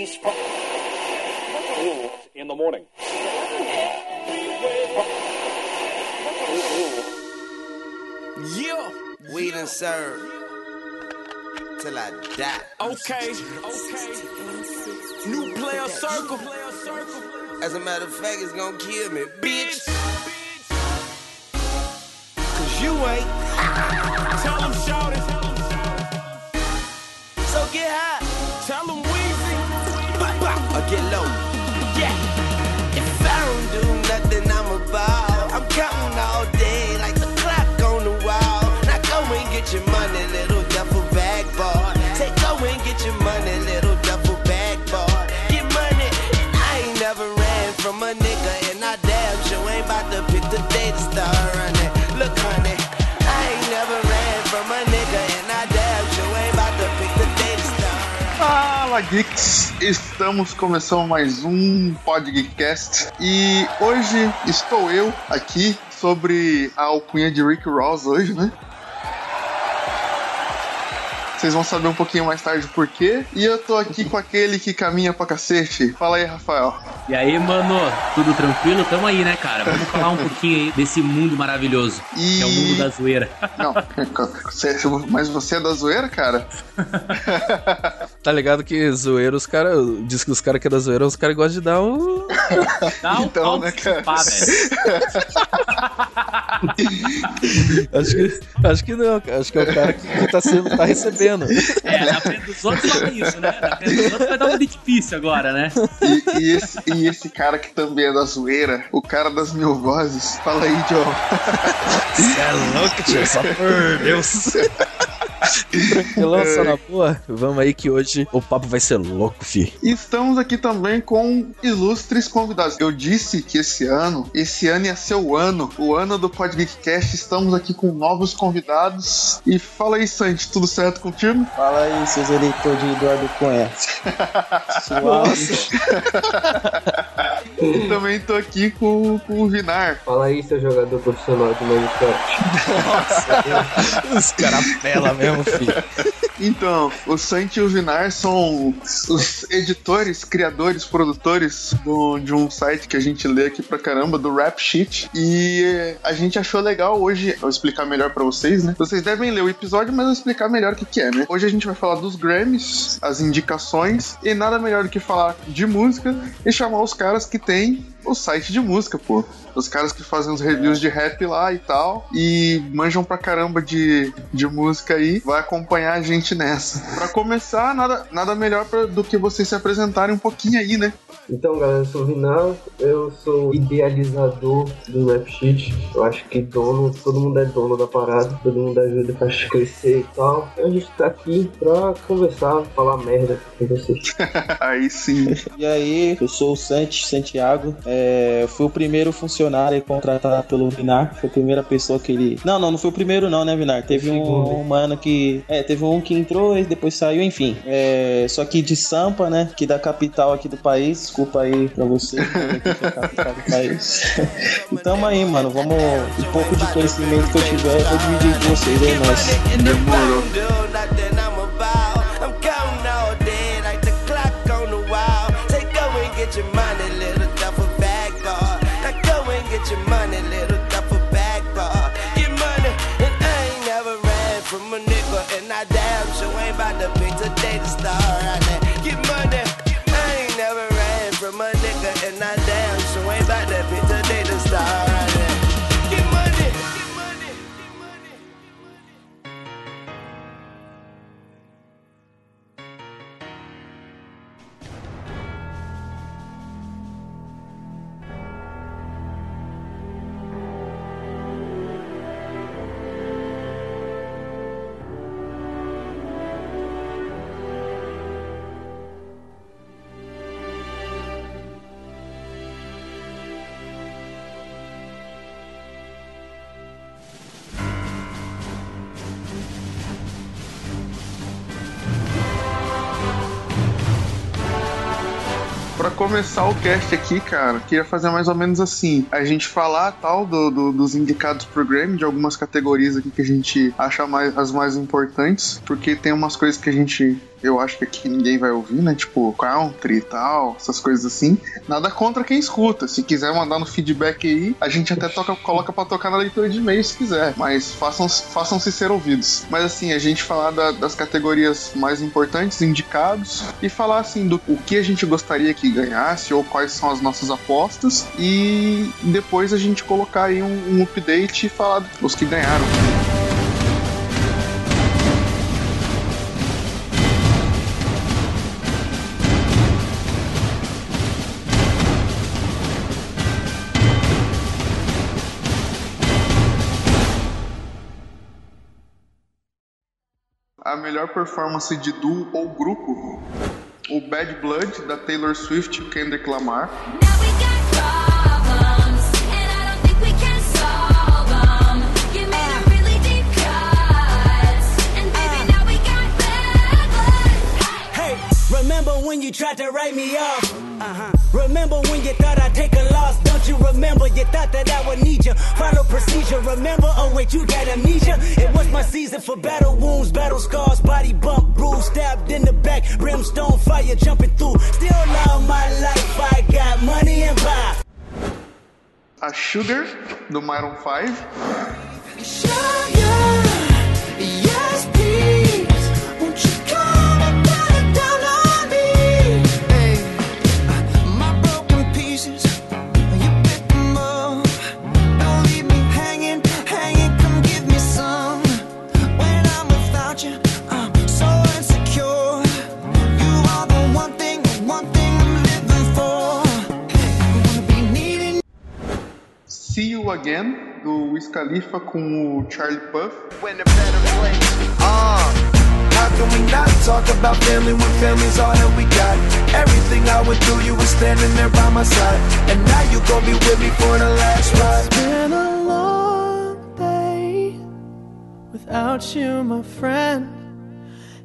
release from in the morning. Yeah. Weed and serve till I die. Okay. Okay. New player circle. As a matter of fact, it's gonna kill me, bitch. Cause you ain't. Tell them shout it. Get low. Yeah. If I don't do nothing, I'm about. I'm counting Fala Geeks! Estamos começando mais um Pod Geekcast e hoje estou eu aqui sobre a alcunha de Rick Ross hoje, né? Vocês vão saber um pouquinho mais tarde por quê. E eu tô aqui com aquele que caminha pra cacete. Fala aí, Rafael. E aí, mano, tudo tranquilo? Tamo aí, né, cara? Vamos falar um pouquinho aí desse mundo maravilhoso, E- que é o mundo da zoeira. Não, mas você é da zoeira, cara? Tá ligado que zoeiro, os caras. Diz que os caras que é da zoeira, os caras gostam de dar um. Dá um Então, pau né, de cara? chupar, acho, que, acho que não, cara. Acho que é o cara que, que tá, sendo, tá recebendo. É, na frente dos outros isso, né? Na frente dos outros vai dar um difícil agora, né? E, e esse, e esse cara que também é da zoeira, o cara das mil vozes. Fala aí, John. Cê é louco, tio. Só por Deus. Tranquilão, só na boa. Vamos aí que hoje o papo vai ser louco, fi. Estamos aqui também com ilustres convidados. Eu disse que esse ano, esse ano ia ser o ano, o ano do Podgeekcast. Estamos aqui com novos convidados. E fala aí, Santi, tudo certo contigo? Fala aí, seus eleitores de Eduardo Cunha. Suave. E também tô aqui com, com o Vinar. Fala aí, seu jogador profissional de Minecraft. Os caras pela mesmo, fi. Então, o Santi e o Vinar são os editores, criadores, produtores do- de um site que a gente lê aqui pra caramba, do Rap Sheet. E a gente achou legal hoje, eu explicar melhor pra vocês, né? Vocês devem ler o episódio, mas eu explicar melhor o que, que é, né? Hoje a gente vai falar dos Grammys, as indicações, e nada melhor do que falar de música e chamar os caras que tem o site de música, pô. Os caras que fazem os reviews de rap lá e tal. E manjam pra caramba de, de música aí. Vai acompanhar a gente nessa. Pra começar, nada, nada melhor pra- do que vocês se apresentarem um pouquinho aí, né? Então, galera, eu sou o Vinal, eu sou idealizador do Snapchat. Eu acho que dono, todo mundo é dono da parada, todo mundo ajuda pra crescer e tal. A gente tá aqui pra conversar, falar merda com vocês. Aí sim. E aí, eu sou o Santi, Santiago. É, fui o primeiro funcionário aí contratado pelo Vinar. Foi a primeira pessoa que ele. Não, não, não foi o primeiro, não, né, Vinar? Teve um, segundo. um mano que. É, teve um que entrou e depois saiu, enfim. É, só que de Sampa, né? Que da capital aqui do país. Desculpa aí pra você. que foi a capital do país. e tamo aí, mano. Vamos. Um pouco de conhecimento que eu tiver, eu vou dividir com vocês, é nóis. And começar o cast aqui, cara, queria fazer mais ou menos assim: a gente falar tal do, do- dos indicados pro Grammy, de algumas categorias aqui que a gente acha mais, as mais importantes, porque tem umas coisas que a gente eu acho que aqui ninguém vai ouvir, né? Tipo, country e tal, essas coisas assim. Nada contra quem escuta. Se quiser mandar no feedback aí, a gente até toca, coloca pra tocar na leitura de e-mail se quiser. Mas façam, façam-se ser ouvidos. Mas assim, a gente falar da- das categorias mais importantes, indicados, e falar assim do o que a gente gostaria que ganhasse, ou quais são as nossas apostas, e depois a gente colocar aí um, um update e falar dos que ganharam. A melhor performance de duo ou grupo, o Bad Blood da Taylor Swift e Kendrick Lamar. Now we got problems, and I don't think we can solve them. Give me the really deep cuts, and baby, now we got bad blood. Hey, remember when you tried to write me off? Uh-huh. Remember when you thought I'd take a loss? You remember? You thought that I would need you. Follow procedure. Remember? Oh wait, you got amnesia. It was my season for battle wounds, battle scars, body bump, bruise, stabbed in the back, brimstone fire jumping through. Still love my life. I got money and power. A Sugar do Maroon 5. Sugar, See You Again do Wiz Khalifa com o Charlie Puth. when the better place. Uh, how can we not talk about family when family's all that we got? Everything I went through, you were standing there by my side. And now you gon' be with me for the last ride. It's been a long day without you, my friend.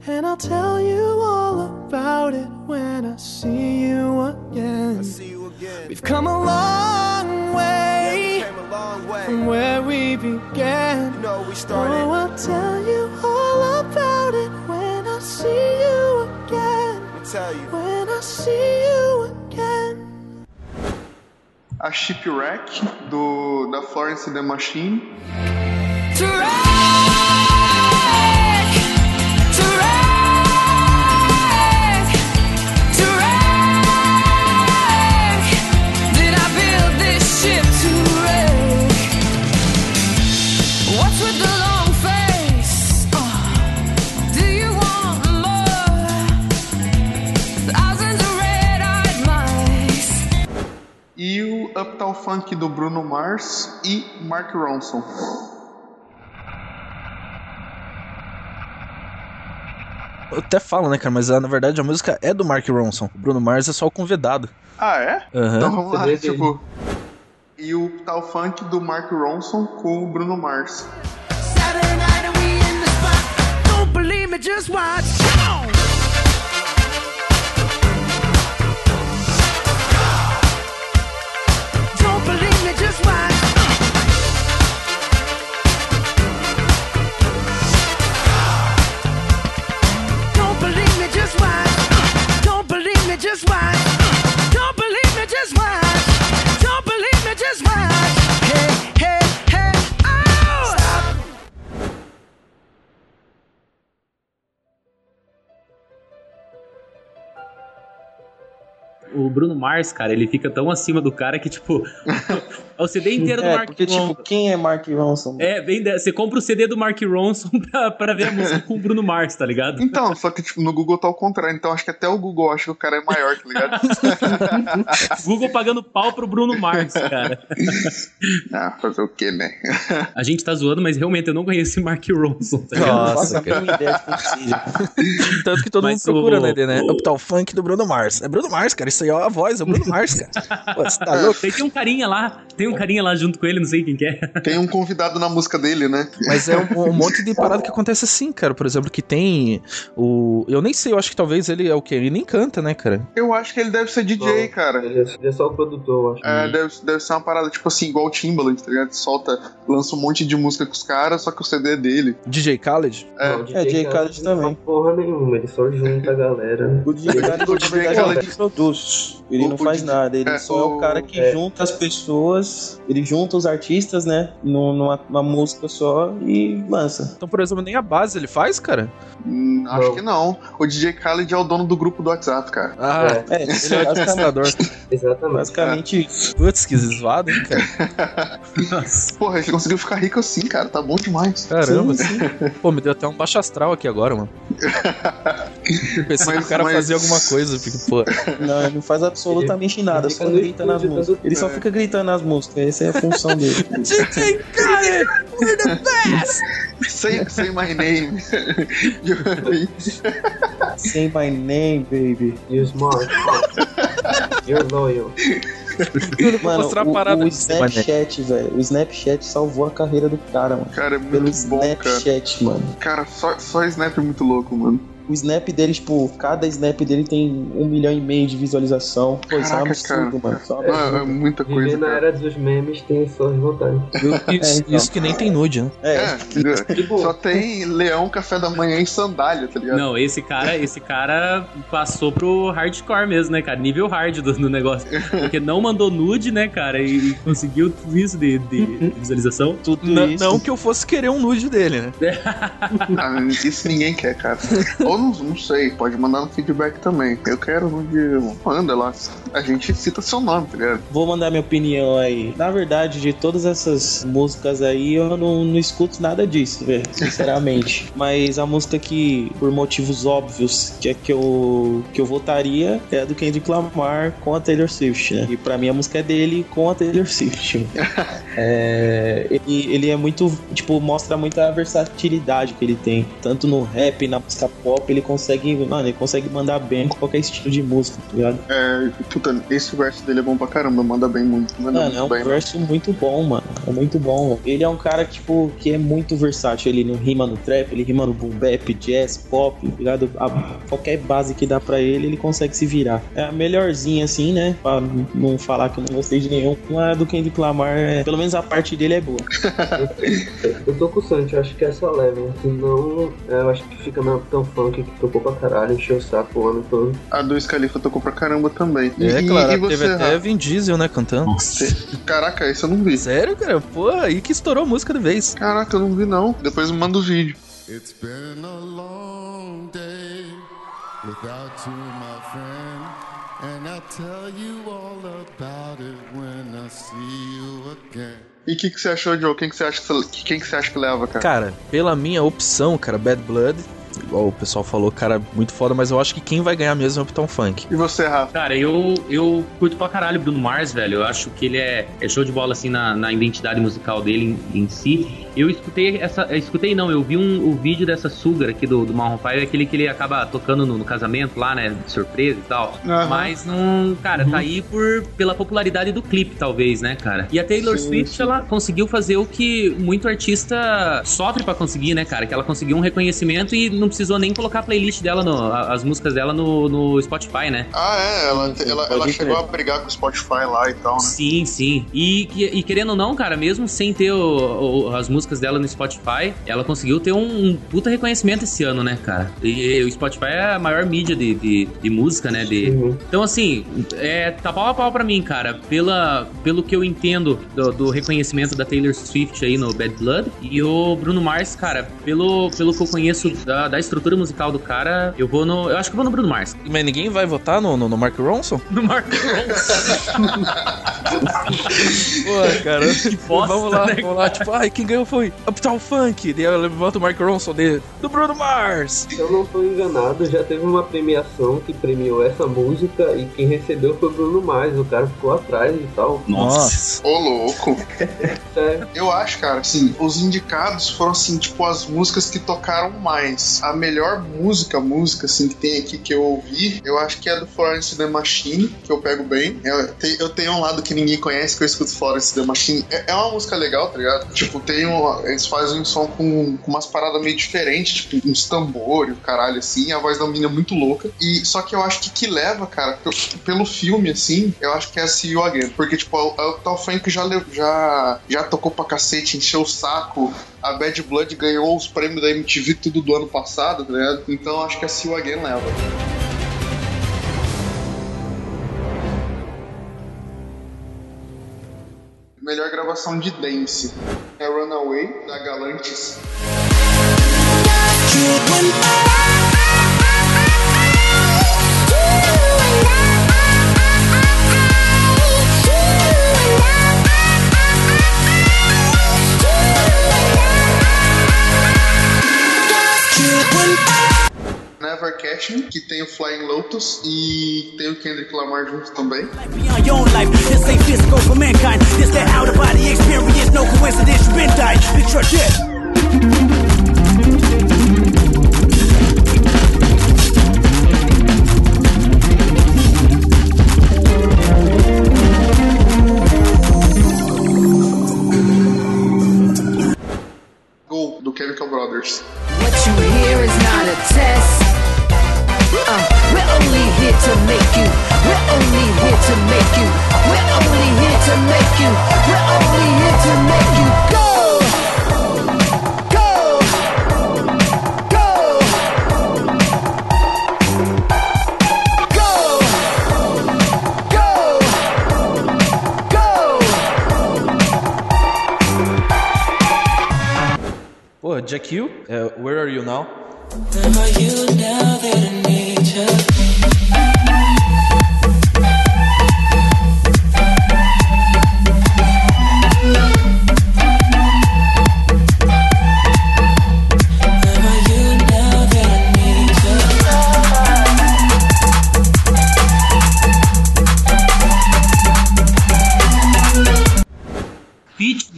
And I'll tell you all about it when I see you again. See you again. We've come a long way Came a long way. from where we began. You know we Oh. I'll tell you all about it when I see you again. Let me tell you. When I see you again. A Shipwreck do, da Florence and the Machine. To Uptown Funk do Bruno Mars e Mark Ronson. Eu até falo, né, cara, mas ah, na verdade a música é do Mark Ronson. O Bruno Mars é só o convidado. Ah, é? Aham. Então vamos lá, tipo. E o Uptown Funk do Mark Ronson com o Bruno Mars. Bruno Mars, cara, ele fica tão acima do cara que, tipo, é o CD inteiro do É, Mark porque, Ronson. tipo, quem é Mark Ronson? É, de- você compra o CD do Mark Ronson pra, pra ver a música com o Bruno Mars, tá ligado? Então, só que tipo, no Google tá ao contrário. Então acho que até o Google acha que o cara é maior, tá ligado? Google pagando pau pro Bruno Mars, cara. ah, fazer o quê, né? A gente tá zoando, mas realmente eu não conheço Mark Ronson, tá ligado? Nossa, a mínima ideia de como seja. Tanto que todo Mas mundo procura o- na ID, né? o- Uptown Funk do Bruno Mars. É Bruno Mars, cara. Isso aí é a voz, é o Bruno Mars, cara. Pô, você tá louco? Tem, tem um carinha lá, tem tem um carinha lá junto com ele, não sei quem que é. Tem um convidado na música dele, né? Mas é um, um monte de parada que acontece assim, cara. Por exemplo, que tem o. Eu nem sei, eu acho que talvez ele é o quê? Ele nem canta, né, cara? Eu acho que ele deve ser DJ, Não, cara. Ele é, ele é só o produtor, eu acho. É, deve, deve ser uma parada tipo assim, igual o Timbaland, tá ligado? Solta, lança um monte de música com os caras, só que o CD é dele. DJ Khaled? É. Não, o É, Jay Khaled não também. faz porra nenhuma, ele só junta a galera. O DJ Khaled, O na DJ verdade, Khaled- ele produz. Ele O- não o faz DJ nada. Ele é, só é o o- cara que é. junta as pessoas, ele junta os artistas, né? num- Numa, numa música só e lança. Então, por exemplo, nem a base ele faz, cara? Hum, acho que não. O DJ Khaled é o dono do grupo do WhatsApp, cara. Ah, É, ele é o administrador. Exatamente. basicamente isso. Putz, que zoado, hein, cara? Nossa. Porra, ele conseguiu ficar rico assim, cara. Tá bom demais. Caramba. Sim, sim. Pô, me deu até um baixo astral aqui agora, mano. Pensei que Mas- o cara mas- fazia alguma coisa, porque, pô. Não, ele não faz absolutamente nada, ele só grita nas músicas. Ele só É. fica gritando nas músicas, essa é a função dele. DJ Khaled, we're the best! Say, say my name. Say my name, baby. You're smart. You're loyal. Mano, mostrar a o, parada o? Snapchat, velho. O Snapchat salvou a carreira do cara, mano. cara, é Pelo muito bom, cara. Snapchat, mano. Cara, só, só Snap é muito louco, mano. O snap dele, tipo, cada snap dele tem um milhão e meio de visualização. Pô, isso é um absurdo, cara. mano. É um É, é muita Viver coisa, na cara. era dos memes tem suas vantagens. Isso, então. isso que nem tem nude, né? É, É, Tipo, só tem leão, café da manhã e sandália, tá ligado? Não, esse cara, esse cara passou pro hardcore mesmo, né, cara? Nível hard do, do negócio. Porque não mandou nude, né, cara? E, e conseguiu tudo isso de, de visualização. tudo isso. não que eu fosse querer um nude dele, né? Ah, isso ninguém quer, cara. Ou não, não sei, pode mandar no feedback também. Eu quero no de. Manda lá. A gente cita seu nome, tá ligado? Vou mandar minha opinião aí. Na verdade, de todas essas músicas aí, eu não, não escuto nada disso, velho. Sinceramente. Mas a música que, por motivos óbvios, que é que eu, que eu votaria é a do Kendrick Lamar com a Taylor Swift, né? E pra mim a música é dele com a Taylor Swift. É, ele, ele é muito, tipo, mostra muita versatilidade que ele tem. Tanto no rap, na música pop, ele consegue, mano, ele consegue mandar bem com qualquer estilo de música, tá ligado? É, puta, esse verso dele é bom pra caramba, manda bem muito. Manda Mano, é muito um bem. verso muito bom, mano. É muito bom. Ele é um cara, tipo, que é muito versátil. Ele não rima no trap, ele rima no boom bap, jazz, pop, tá ligado? A- qualquer base que dá pra ele, ele consegue se virar. É a melhorzinha, assim, né? Pra não falar que eu não gostei de nenhum. A do Kendrick Lamar, é, pelo menos a parte dele é boa. eu tô com o Santi, eu acho que é essa leva. Senão, é, eu acho que fica na tão funk que tocou pra caralho, encheu o saco o ano todo. A do Scalifa tocou pra caramba também. E, É, e- claro, e você, teve até Rafa? Vin Diesel, né, cantando. Caraca, esse eu não vi. Sério, cara? Pô, aí que estourou a música de vez. Caraca, eu não vi não. Depois me manda o vídeo. It's been a long day without you, my friend. And I'll tell you all about it when I see you again. E o que, que você achou, Joe? Quem que você acha que, quem que você acha que leva, cara? Cara, pela minha opção, cara, Bad Blood, igual o pessoal falou, cara, muito foda, mas eu acho que quem vai ganhar mesmo é o Uptown Funk. E você, Rafa? Cara, eu, eu curto pra caralho Bruno Mars, velho. Eu acho que ele é, é show de bola, assim, na, na identidade musical dele em, em si. Eu escutei essa. eu escutei não, eu vi um, o vídeo dessa Sugar aqui do, do Marron 5, aquele que ele acaba tocando no, no casamento lá, né? De surpresa e tal. Aham. Mas não. Cara, tá aí por, pela popularidade do clipe, talvez, né, cara? E a Taylor Sim, Swift, sim. ela conseguiu fazer o que muito artista sofre pra conseguir, né, cara? Que ela conseguiu um reconhecimento e não precisou nem colocar a playlist dela, no, as músicas dela no, no Spotify, né? Ah, é, ela, ela, ela chegou a brigar com o Spotify lá e tal, né? Sim, sim. E, que- e querendo ou não, cara, mesmo sem ter o- o- as músicas dela no Spotify, ela conseguiu ter um, um puta reconhecimento esse ano, né, cara? E, o Spotify é a maior mídia de, de, de música, né? De, Uhum. Então, assim, é, tá pau a pau pra mim, cara. Pela, pelo que eu entendo do, do reconhecimento da Taylor Swift aí no Bad Blood. E o Bruno Mars, cara, pelo, pelo que eu conheço da, da estrutura musical do cara, eu vou no. Eu acho que eu vou no Bruno Mars. Mas ninguém vai votar no, no, no Mark Ronson? No Mark Ronson. Pô, cara. Que bosta, vamos lá, né, vamos lá. Tipo, ai, quem ganhou foi Uptown Funk. Daí eu levanto o Mark Ronson dele. Do Bruno Mars. Se eu não tô enganado, já teve uma premiação que premiou essa música e quem recebeu foi o Bruno Mars. O cara ficou atrás e tal. Nossa. Ô, louco. Sério. Eu acho, cara, assim, os indicados foram, assim, tipo, as músicas que tocaram mais. A melhor música, música, assim, que tem aqui que eu ouvi, eu acho que é do Florence the Machine. que eu pego bem. Eu, te- eu tenho um lado que ninguém conhece, que eu escuto Florence The Machine. É, é uma música legal, tá ligado? Tipo, tem um, eles fazem um som com, com umas paradas meio diferentes, tipo, uns tambores, caralho, assim. A voz da menina é muito louca. E só que eu acho que que leva, cara, pelo, filme, assim, eu acho que é See You Again. Porque, tipo, o, o Tal Frank já, já, já tocou pra cacete, encheu o saco. A Bad Blood ganhou os prêmios da MTV tudo do ano passado, tá? Então acho que a You Again leva. Melhor gravação de dance é Runaway, da Galantis. Que tem o Flying Lotus e tem o Kendrick Lamar junto também. Beyond your own life, this ain't physical for mankind. This that out of body experience, no coincidence, you been died. Big truck shit. Go, do Chemical Brothers. What you hear is not a test. Uh, we're only here to make you. We're only here to make you. We're only here to make you. We're only here to make you go. Go. Go. Go. Go. Pô, Jack Hill, é, Where Are You Now? Bye.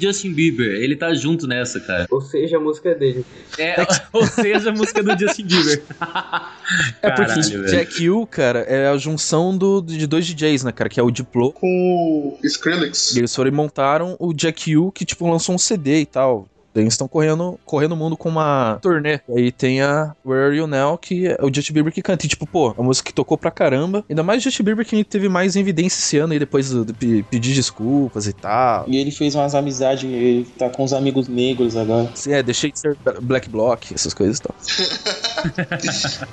Justin Bieber, ele tá junto nessa, cara. Ou seja, a música é dele. É, ou seja, a música do Justin Bieber. É porque Caralho, velho. Jack Hill, cara, é a junção do, de dois DJs, né, cara? Que é o Diplo. Com o Skrillex. E eles foram e montaram o Jack Hill, que, tipo, lançou um CD e tal. Eles estão correndo, correndo o mundo com uma turnê. E aí tem a Where Are You Now, que é o Justin Bieber que canta. E, tipo, pô, a música que tocou pra caramba. Ainda mais o Justin Bieber que teve mais em evidência esse ano aí, depois do, do pe- pedir desculpas e tal. E ele fez umas amizades, ele tá com os amigos negros agora. Sim, é, deixei de ser Black Block, essas coisas e tal.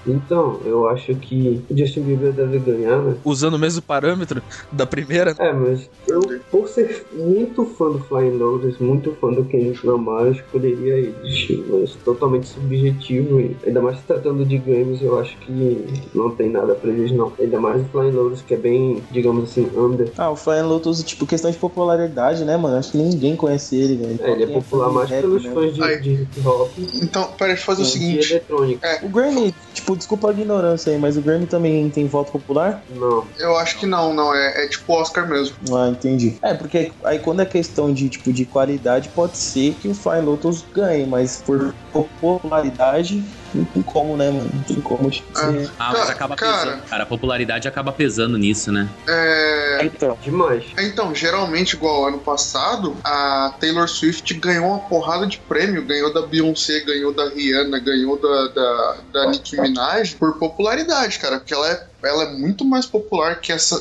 Então, eu acho que o Justin Bieber deve ganhar, né? Usando o mesmo parâmetro da primeira. É, mas eu, por ser muito fã do Flying Lotus, muito fã do Kendrick Lamar, escolheria eles. Mas totalmente subjetivo, e ainda mais se tratando de Grammys, eu acho que não tem nada pra eles, não. Ainda mais o Flying Lotus, que é bem, digamos assim, under. Ah, o Flying Lotus, tipo, questão de popularidade, né, mano? Acho que ninguém conhece ele, velho. É, ele é popular mais rap, pelos né? fãs de, de hip hop Então, peraí, deixa eu fazer o seguinte. eletrônica. É, O Grammy, tipo, desculpa a ignorância aí, mas o Grammy também tem voto popular? Não. eu acho que não, não. É, é tipo Oscar mesmo. Ah, entendi. É, porque aí quando é questão de, tipo, de qualidade, pode ser que o Flying Lotus ganhe, mas por popularidade, não tem como, né, mano? Não tem como, tipo, Ah. ser... Ah, mas acaba Cara. pesando. Cara, a popularidade acaba pesando nisso, né? É. Então, Demais. Então, geralmente, igual ano passado, a Taylor Swift ganhou uma porrada de prêmio. Ganhou da Beyoncé, ganhou da Rihanna, ganhou da, da, da Nicki Minaj por popularidade, cara. Porque ela é, ela é muito mais popular que essa.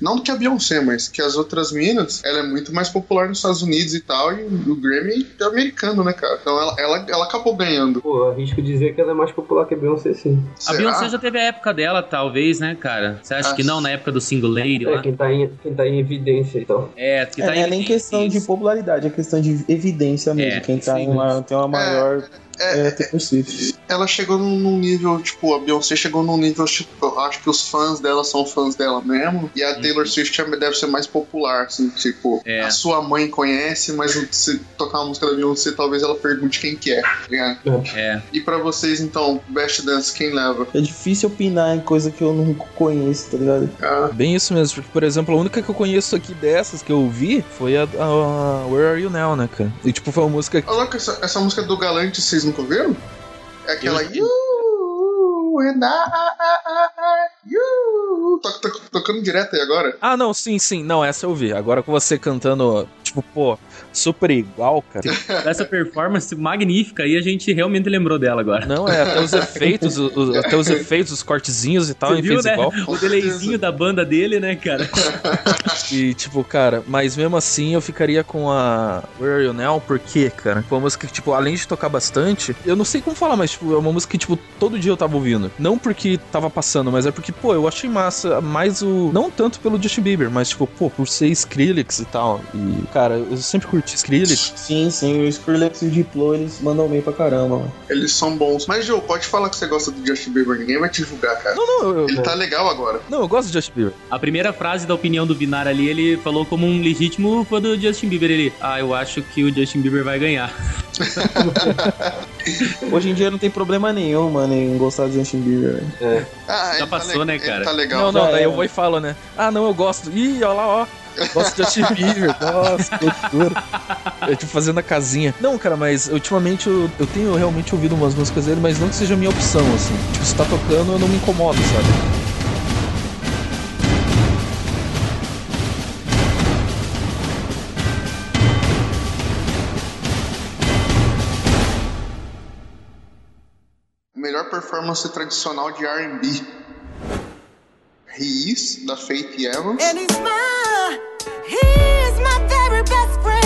não do que a Beyoncé, mas que as outras minas. Ela é muito mais popular nos Estados Unidos e tal. E o Grammy é americano, né, cara? Então ela, ela, ela acabou ganhando. Pô, arrisco dizer que ela é mais popular que a Beyoncé, sim. A Será? Beyoncé já teve a época dela, talvez, né, cara? Você acha Ah, que não, na época do single lady É, lá? quem tá em, quem tá em evidência e tal. É, que é, tá não é nem em- questão de isso. popularidade, é questão de evidência mesmo. É, Quem tá sim. em uma, tem uma maior É, é, Taylor Swift. ela chegou num, nível, tipo, a Beyoncé chegou num nível, tipo, eu acho que os fãs dela são fãs dela mesmo, e a Taylor Swift é- deve ser mais popular, assim, tipo, É. a sua mãe conhece, mas se tocar uma música da Beyoncé, talvez ela pergunte quem que é, tá ligado? É. E pra vocês, então, Best Dance, quem leva? É difícil opinar em coisa que eu não conheço, tá ligado? Ah, Bem isso mesmo, porque, por exemplo, a única que eu conheço aqui dessas que eu ouvi foi a, a Where Are You Now, né, cara? E, tipo, foi uma música que. olha que essa, essa música do Galante, vocês nunca ouviram? É aquela Eu- tocando direto aí agora. Ah, não, sim, sim. Não, essa eu vi. Agora com você cantando, tipo, pô, super igual, cara. Essa performance magnífica aí a gente realmente lembrou dela agora. Não, é, até os efeitos, o- o- até os efeitos, os cortezinhos e tal, Você viu, né? igual. O delayzinho da banda dele, né, cara? E, tipo, cara, mas mesmo assim eu ficaria com a Where Are You Now, por quê, cara? Foi uma música que, tipo, além de tocar bastante, eu não sei como falar, mas, tipo, é uma música que, tipo, todo dia eu tava ouvindo. Não porque tava passando, mas é porque, pô, eu achei massa, mais o. Não tanto pelo Justin Bieber, mas, tipo, pô, por ser Skrillex e tal. E, cara, eu sempre curti Skrillex. Sim, sim, o Skrillex e o Diplo, eles mandam bem pra caramba, mano. Eles são bons. Mas, Joe, pode falar que você gosta do Justin Bieber, ninguém vai te julgar, cara. Não, não, eu. Ele tá legal agora. Não, eu gosto do Justin Bieber. A primeira frase da opinião do Vinar ali, ele falou como um legítimo fã do Justin Bieber. Ele, ah, eu acho que o Justin Bieber vai ganhar. Hoje em dia não tem problema nenhum, mano, em gostar do Justin Bieber. É. Ah, Já ele passou, le- né, cara? tá legal. Não, não, daí é. eu vou e falo, né? Ah, não, eu gosto. Ih, olha lá, ó. Gosto de Justin Bieber. Nossa, que loucura. Eu, tipo, fazendo a casinha. Não, cara, mas ultimamente eu, eu tenho realmente ouvido umas músicas dele, mas não que seja a minha opção, assim. Tipo, se tá tocando, eu não me incomodo, sabe? Performance tradicional de R&B. He Is, da Faith Evans. And he's my, he's my very best friend.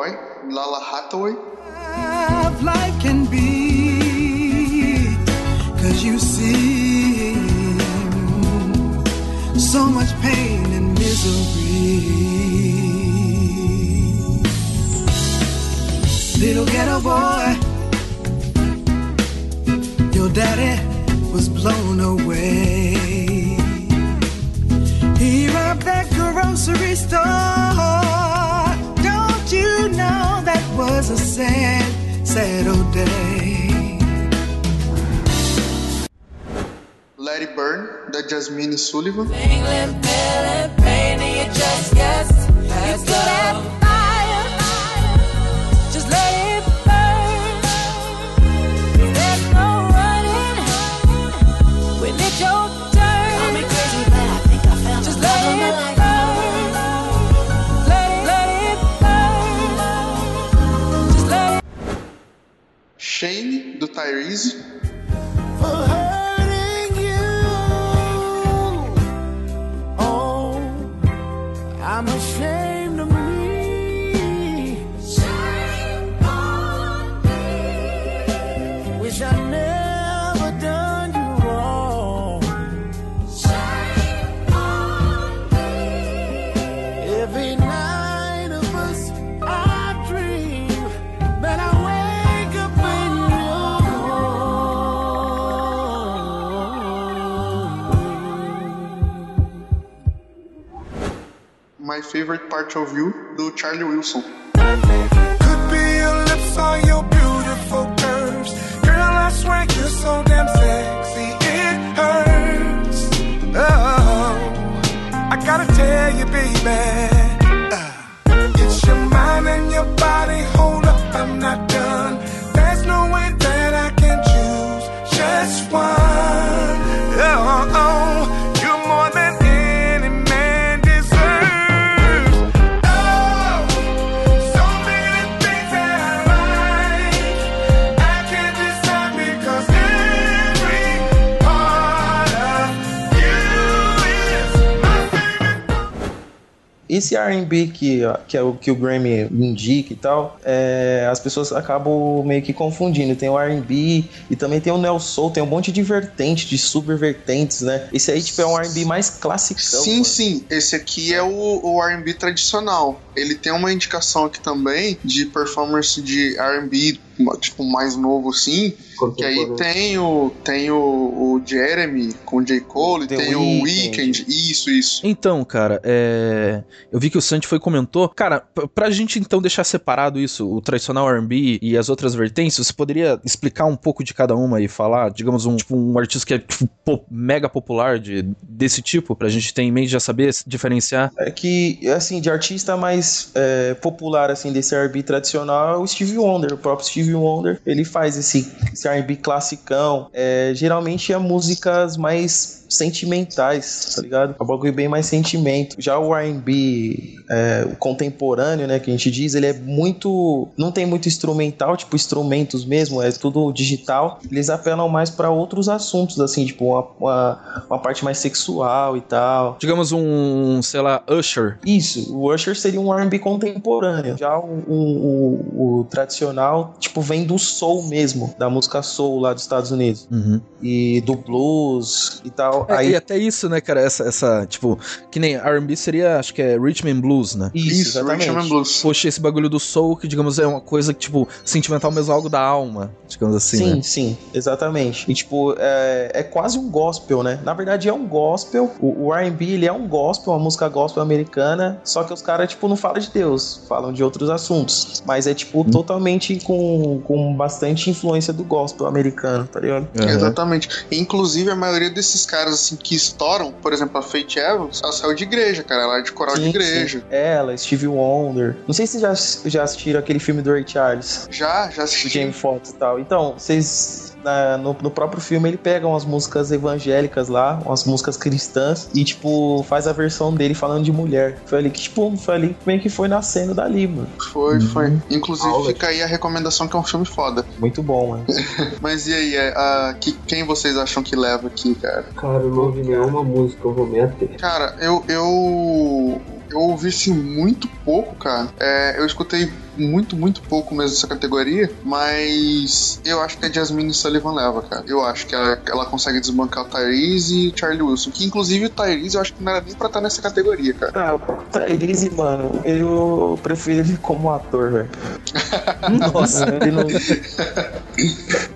Ghetto Boy, Lala Hathaway. Life can be, cause you see so much pain and misery. Little ghetto boy, your daddy was blown away. He robbed that grocery store. Don't you know that was a sad, sad old day? Let It Burn, da Jasmine Sullivan. England, feeling pain, and you just guess. Shane, do Tyrese. Part of You, do Charlie Wilson. Could be your lips your R&B que, que é o que o Grammy indica e tal, é, as pessoas acabam meio que confundindo. Tem o R&B e também tem o Neo Soul, tem um monte de vertente, de super vertentes, né? Esse aí, tipo, é um R&B mais clássico. Sim, sim. Esse aqui é o, o R&B tradicional. Ele tem uma indicação aqui também de performance de R&B tipo, mais novo sim. Que aí tem o, tem o, o Jeremy com o J. Cole, tem, Tem o. Weekend. Isso, isso. Então, cara, é... eu vi que o Santi foi comentou. Cara, pra gente então deixar separado isso, o tradicional R&B e as outras vertentes, você poderia explicar um pouco de cada uma e falar, digamos, um, tipo, um artista que é tipo, po- mega popular de, desse tipo, pra gente ter em mente já saber se diferenciar? É que, assim, de artista mais é, popular, assim, desse R&B tradicional é o Stevie Wonder. O próprio Wonder, ele faz esse, esse R&B classicão. É, geralmente é músicas mais sentimentais, tá ligado? É um bagulho bem mais sentimento. Já o R&B é, o contemporâneo, né, que a gente diz, ele é muito... Não tem muito instrumental, tipo instrumentos mesmo, é tudo digital. Eles apelam mais pra outros assuntos, assim, tipo uma, uma, uma parte mais sexual e tal. Digamos um, sei lá, Usher. Isso, o Usher seria um R&B contemporâneo. Já o, o, o- o tradicional, tipo, vem do soul mesmo, da música soul lá dos Estados Unidos. Uhum. E do blues e tal. É, Aí, E até isso, né, cara, essa, essa tipo, que nem R&B seria, acho que é Rhythm and Blues, né? Isso, exatamente. Rhythm and Blues. Poxa, esse bagulho do soul, que digamos é uma coisa que, tipo, sentimental mesmo, algo da alma, digamos assim, sim, né? sim, exatamente. E tipo, é, é quase um gospel, né? Na verdade é um gospel. O, o R&B, ele é um gospel, uma música gospel americana, só que os caras, tipo, não falam de Deus, falam de outros assuntos. Mas é, tipo, totalmente com, com bastante influência do gospel americano, tá ligado? Exatamente. Inclusive, a maioria desses caras assim que estouram, por exemplo, a Faith Evans, ela saiu de igreja, cara. Ela é de coral de Sim, igreja. sim. Ela, Stevie Wonder. Não sei se vocês já, já assistiram aquele filme do Ray Charles. Já, já assisti. Jamie Foxx e tal. Então, vocês. Na- no, no próprio filme ele pega umas músicas evangélicas lá, umas músicas cristãs, e tipo, faz a versão dele falando de mulher. Foi ali que, tipo, foi ali que meio que foi nascendo dali, mano. Foi, foi. Uhum. Inclusive, fica aí a recomendação que é um filme foda. Muito bom, mano. Mas e aí, é, a- que, quem vocês acham que leva aqui, cara? Cara, eu não ouvi nenhuma música, eu vou me ater. Cara, eu. Eu, eu ouvi assim, muito pouco, cara. É, eu escutei muito, muito pouco mesmo essa categoria, mas eu acho que a Jasmine Sullivan leva, cara. Eu acho que ela, ela consegue desbancar o Tyrese e o Charlie Wilson. Que inclusive o Tyrese eu acho que não era nem pra estar nessa categoria, cara. Ah, o Tyrese, mano, eu prefiro ele como ator, velho. Nossa. Ele não...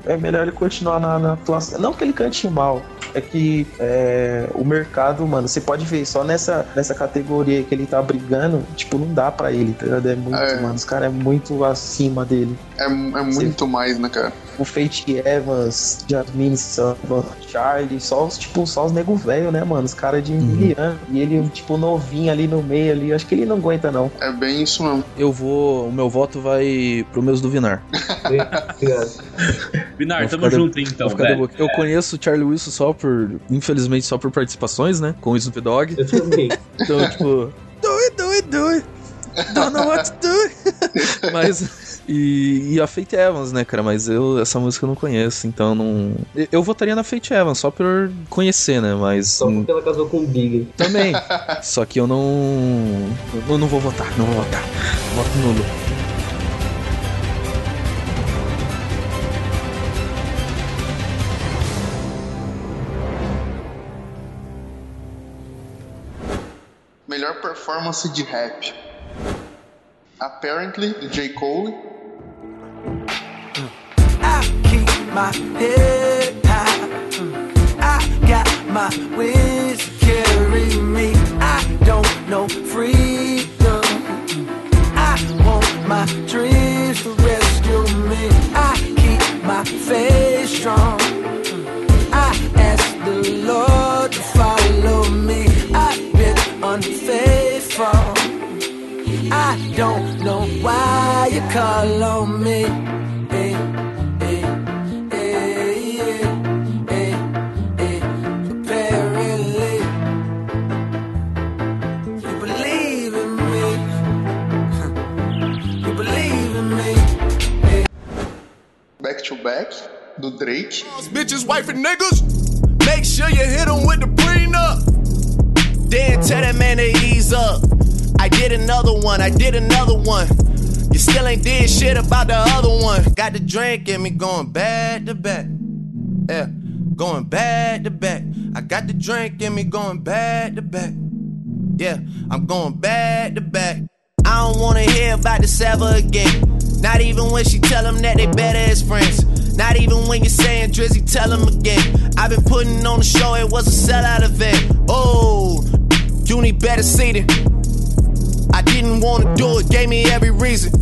É melhor ele continuar na, na atuação. Não que ele cante mal, é que é, o mercado, mano, você pode ver só nessa, nessa categoria que ele tá brigando, tipo, não dá pra ele, tá ligado? É muito, É. mano, os caras é muito acima dele. É, é muito mais, né, cara? O Fate Evans, Jasmine Sullivan, Charlie, só os, tipo, só os nego velho, né, mano? Os caras de anos. E ele, tipo, novinho ali no meio ali. Acho que ele não aguenta, não. É bem isso mesmo. Eu vou, o meu voto vai pro meus do Vinar. Vou tamo de- junto então, velho. Eu conheço o Charlie Wilson só por, infelizmente, só por participações, né, com o Snoop Dogg. Eu também. Então, tipo, do it, do it, do it. Don't know what to do. Mas. E, e a Fate Evans, né, cara? Mas eu essa música eu não conheço, então não. eu- votaria na Fate Evans só por conhecer, né? Mas. Só hum, porque ela casou com o Big. Também. só que eu não. Eu não vou votar, não vou votar. Voto nulo. Melhor performance de rap. Apparently, do J. Cole. I keep my head high. Mm. I got my wings carry me. I don't know freedom. Mm. I want my dreams to why you call on me. Hey, hey, hey, yeah, hey, hey. Apparently, you believe in me. You believe in me. Back to Back, do Drake. Bitches, wife, and niggas. Make sure you hit them with the prenup. Then tell that man to ease up. I did another one, I did another one. Still ain't did shit about the other one. Got the drink in me going back to back. Yeah, going back to back. I got the drink in me going back to back. Yeah, I'm going back to back. I don't wanna hear about this ever again. Not even when she tell them that they better as friends. Not even when you're saying Drizzy, tell them again. I've been putting on the show, it was a sellout event. Oh, you need better seating. I didn't wanna do it, gave me every reason.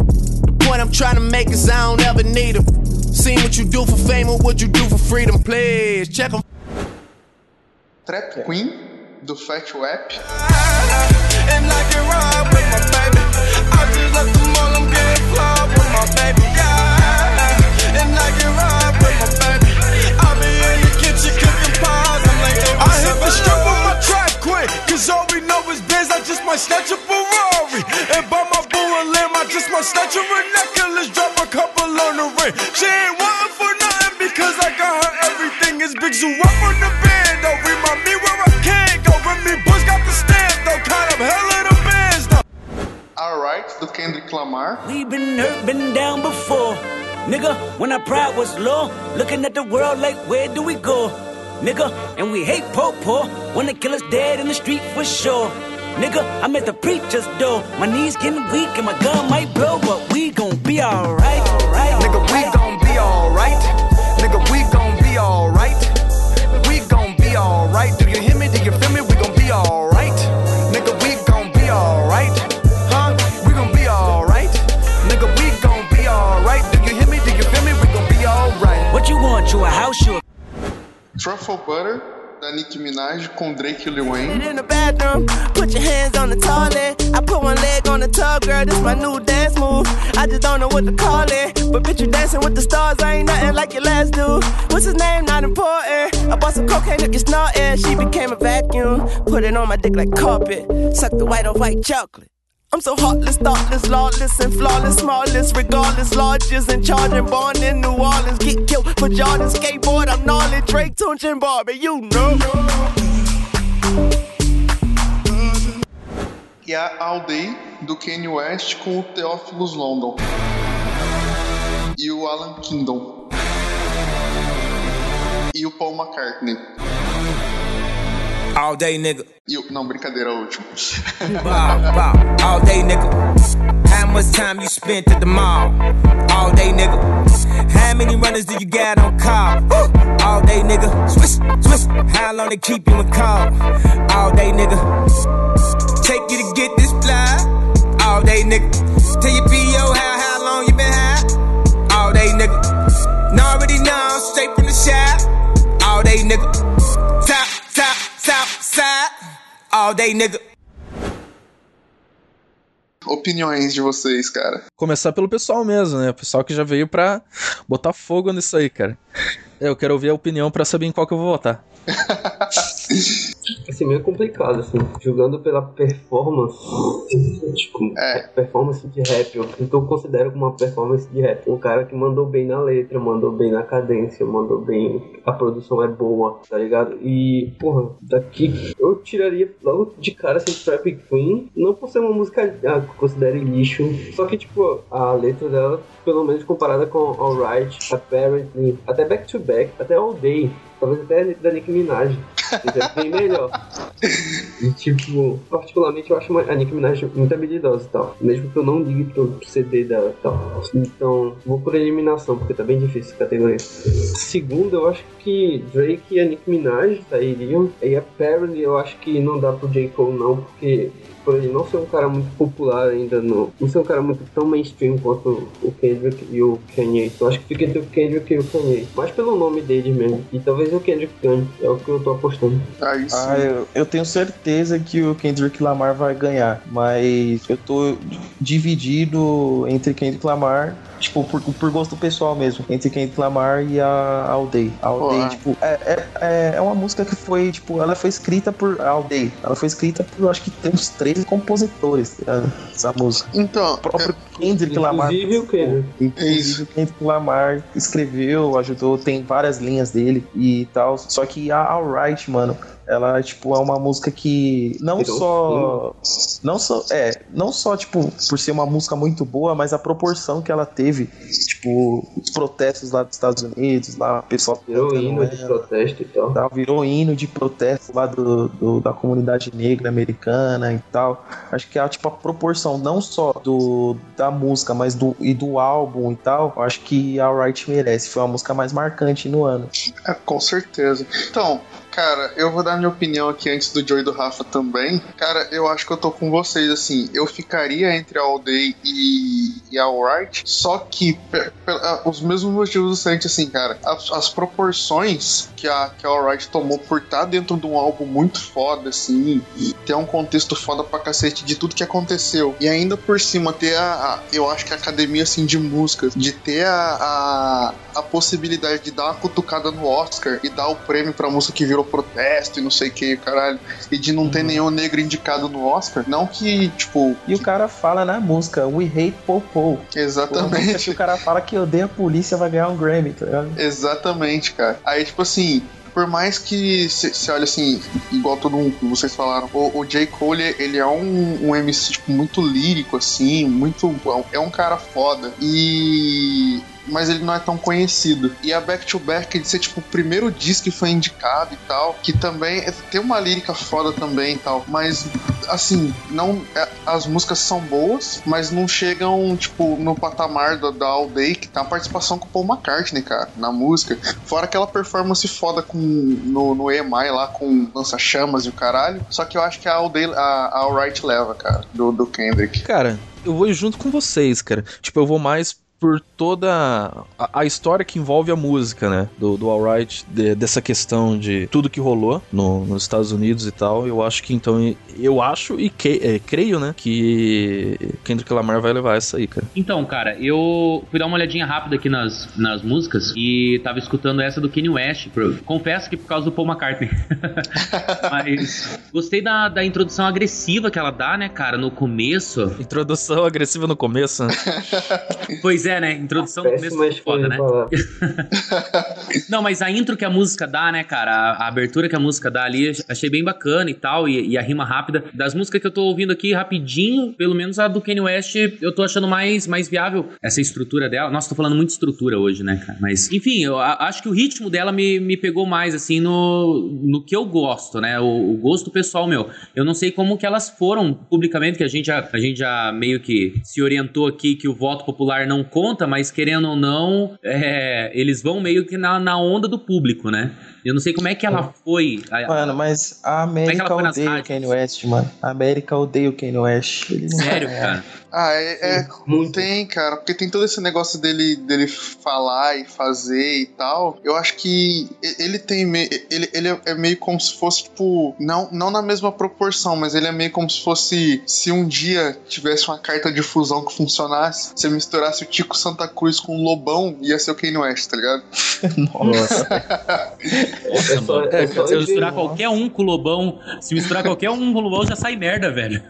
The point I'm trying to make is I don't ever need them. Seen what you do for fame or what you do for freedom, please check them. Trap Queen, do Fat Rap. And I can ride with my baby. I just left the mall, I'm getting fly with my baby. Yeah. And I can ride with my baby. I be in the kitchen cooking pies. I'm like, hey, I what's hit up, the uh? strip on my track quick, cause all we know is biz. I just might snatch a Ferrari. And buy my boo a limb, I just might snatch her a necklace, drop a couple on the ring. She ain't wanting for nothing because I got her everything. Is big zoo up on the band, though. Remind me where I can't go. Remy Bush got the stamp, though. Kind of hell of the bands, though. Alright, do Kendrick Lamar. We been hurt, been down before. Nigga, when our pride was low, looking at the world like, where do we go? Nigga, and we hate po po, wanna kill us dead in the street for sure. Nigga, I'm at the preacher's door. My knees getting weak and my gun might blow, but we gon' be alright. Right, Nigga, we gon' be alright. Nigga, we gon' be alright. We gon' be alright. Do you hear me? Do you feel me? We gon' be alright. Nigga, we gon' be alright. Huh? We gon' be alright. Nigga, we gon' be alright. Do you hear me? Do you feel me? We gon' be alright. What you want? You a house? You a Truffle Butter, da Nicki Minaj com Drake e Lil Wayne. I put one leg on the tub, girl. This my new dance move. I just don't know what to call it. But bitch, you dancing with the stars. I ain't nothing like your last dude. What's his name? Not important. I bought some cocaine, look, it's not air. She became a vacuum. Put it on my dick like carpet. Suck the white on white chocolate. I'm so heartless, thoughtless, lawless, and flawless, smallest, regardless, largest, and charging, born in New Orleans, get killed for Jordan, skateboard, I'm gnarly, Drake, Tunch, and Barbie, you know. E a All do Kanye West com o Theophilus London. E o Alan Kingdom. E o Paul McCartney. All day, nigga. O... Não, brincadeira, é o último. Bow, bow. All day, nigga. How much time you spent at the mall? All day, nigga. How many runners do you got on call? All day, nigga. Swish, swish. How long they keep you in call? All day, nigga. Take you to get this fly. All day, nigga. Tell your PO how, how long you been high? All day, nigga. Already know, straight from the shop. All day, nigga. Side. All day, nigga. Opiniões de vocês, cara. Começar pelo pessoal mesmo, né? O pessoal que já veio pra botar fogo nisso aí, cara. Eu quero ouvir a opinião pra saber em qual que eu vou votar. Assim, meio complicado, assim. Jogando pela performance, tipo, performance de rap, eu, então eu considero como uma performance de rap. Um cara que mandou bem na letra, mandou bem na cadência, mandou bem. A produção é boa, tá ligado? E, porra, daqui eu tiraria logo de cara assim, Trap Queen, não por ser uma música ah, que eu considere lixo, só que, tipo, a letra dela, pelo menos comparada com Alright, Apparently, até Back to Back, até All Day. Talvez até da Nicki Minaj. Seja bem melhor. E, tipo, particularmente eu acho a Nicki Minaj muito habilidosa e tal. Mesmo que eu não ligue pro CD dela e tal. Então, vou por eliminação, porque tá bem difícil a categoria. Segundo, eu acho que Drake e a Nicki Minaj sairiam. E a Perry eu acho que não dá pro J. Cole não, porque por ele não ser um cara muito popular ainda, no, não ser um cara muito tão mainstream quanto o Kendrick e o Kanye. Então acho que fica entre o Kendrick e o Kanye. Mais pelo nome dele mesmo. E talvez o Kendrick ganhe. É o que eu tô apostando. Aí sim. Ah, eu, eu tenho certeza que o Kendrick Lamar vai ganhar, mas eu tô dividido entre Kendrick Lamar, tipo, por, por gosto pessoal mesmo, entre Kendrick Lamar e a All Day. A tipo, é, é, é- é uma música que foi, tipo, ela foi escrita por All Day. Ela foi escrita por, acho que tem uns 13 compositores, tá? essa música. Então, O próprio Kendrick Lamar. Inclusive o Kendrick. Inclusive o Kendrick Lamar escreveu, ajudou, tem várias linhas dele e tal. Só que a Alright, mano, Ela, tipo, é uma música que não Virou só. Não só. É, não só, tipo, por ser uma música muito boa, mas a proporção que ela teve. Tipo, os protestos lá dos Estados Unidos, lá, o pessoal. Virou hino de protesto e tal. Tá, virou hino de protesto lá do, do- da comunidade negra americana e tal. Acho que é tipo a proporção não só do da música, mas do e do álbum e tal. Acho que a Alright merece. Foi a música mais marcante no ano. É, com certeza. Então, cara, eu vou dar minha opinião aqui antes do Joe e do Rafa também. Cara, eu acho que eu tô com vocês, assim. Eu ficaria entre a All Day e, e a Alright, só que ah, os mesmos motivos do Santi, assim, cara. As, as proporções que a, que a Alright tomou por estar dentro de um álbum muito foda, assim, e ter um contexto foda pra cacete de tudo que aconteceu. E ainda por cima ter a, a- eu acho que a academia, assim, de músicas, de ter a, a, a possibilidade de dar uma cutucada no Oscar e dar o prêmio pra música que virou protesto e não sei o que, caralho, e de não ter nenhum negro indicado no Oscar. Não que, tipo. E o cara fala na música We Hate Popo. Exatamente. O cara fala que odeia a polícia vai ganhar um Grammy, tá ligado? Exatamente, cara. Aí, tipo assim. Por mais que você olha assim, igual todo mundo que vocês falaram, o, o J. Cole, ele é um, um MC tipo, muito lírico, assim, muito. É um cara foda. E. Mas ele não é tão conhecido. E a Back to Back de ser tipo o primeiro disco que foi indicado e tal, que também é- tem uma lírica foda também e tal. Mas assim, não é- as músicas são boas, mas não chegam tipo no patamar da, da All Day, que tem uma participação com o Paul McCartney, cara, na música. Fora aquela performance foda com no, no EMI lá com lança-chamas e o caralho. Só que eu acho que a All Day, a, a All Right leva, cara, do, do Kendrick. Cara, eu vou junto com vocês, cara. Tipo, eu vou mais por toda a, a história que envolve a música, né? Do, do Alright, de- dessa questão de tudo que rolou no- nos Estados Unidos e tal. Eu acho que então. Eu acho e que- é, creio, né? Que Kendrick Lamar vai levar essa aí, cara. Então, cara, eu fui dar uma olhadinha rápida aqui nas, nas músicas e tava escutando essa do Kanye West. Pro- Confesso que por causa do Paul McCartney. Mas gostei da, da introdução agressiva que ela dá, né, cara, no começo. Introdução agressiva no começo, né? Pois é, né? Introdução no começo foi foda, né? Não, mas a intro que a música dá, né, cara? A, a abertura que a música dá ali, achei bem bacana e tal, e, e a rima rápida. Das músicas que eu tô ouvindo aqui rapidinho, pelo menos a do Kanye West, eu tô achando mais, mais viável essa estrutura dela. Nossa, tô falando muito estrutura hoje, né, cara? Mas, enfim, eu a- acho que o ritmo dela me, me pegou mais, assim, no, no que eu gosto, né? O, o gosto pessoal meu. Eu não sei como que elas foram publicamente, que a gente já, a gente já meio que se orientou aqui que o voto popular não conta, mas querendo ou não, é, eles vão meio que na, na onda do público, né? Eu não sei como é que ela foi. a- Mano, mas a é América nas odeia o? Kanye West, mano. A América odeia o Kanye West. Ele não Sério, vai- cara? Ah, é, é tem, cara, porque tem todo esse negócio dele, dele falar e fazer e tal. Eu acho que ele tem me- ele, ele é- é meio como se fosse tipo não, não na mesma proporção, mas ele é meio como se fosse se um dia tivesse uma carta de fusão que funcionasse, você misturasse o Tico Santa Cruz com o Lobão, ia ser o Kanye West, tá ligado? Nossa. É só, é só se misturar qualquer um com o Lobão, se misturar qualquer um com o Lobão, já sai merda, velho.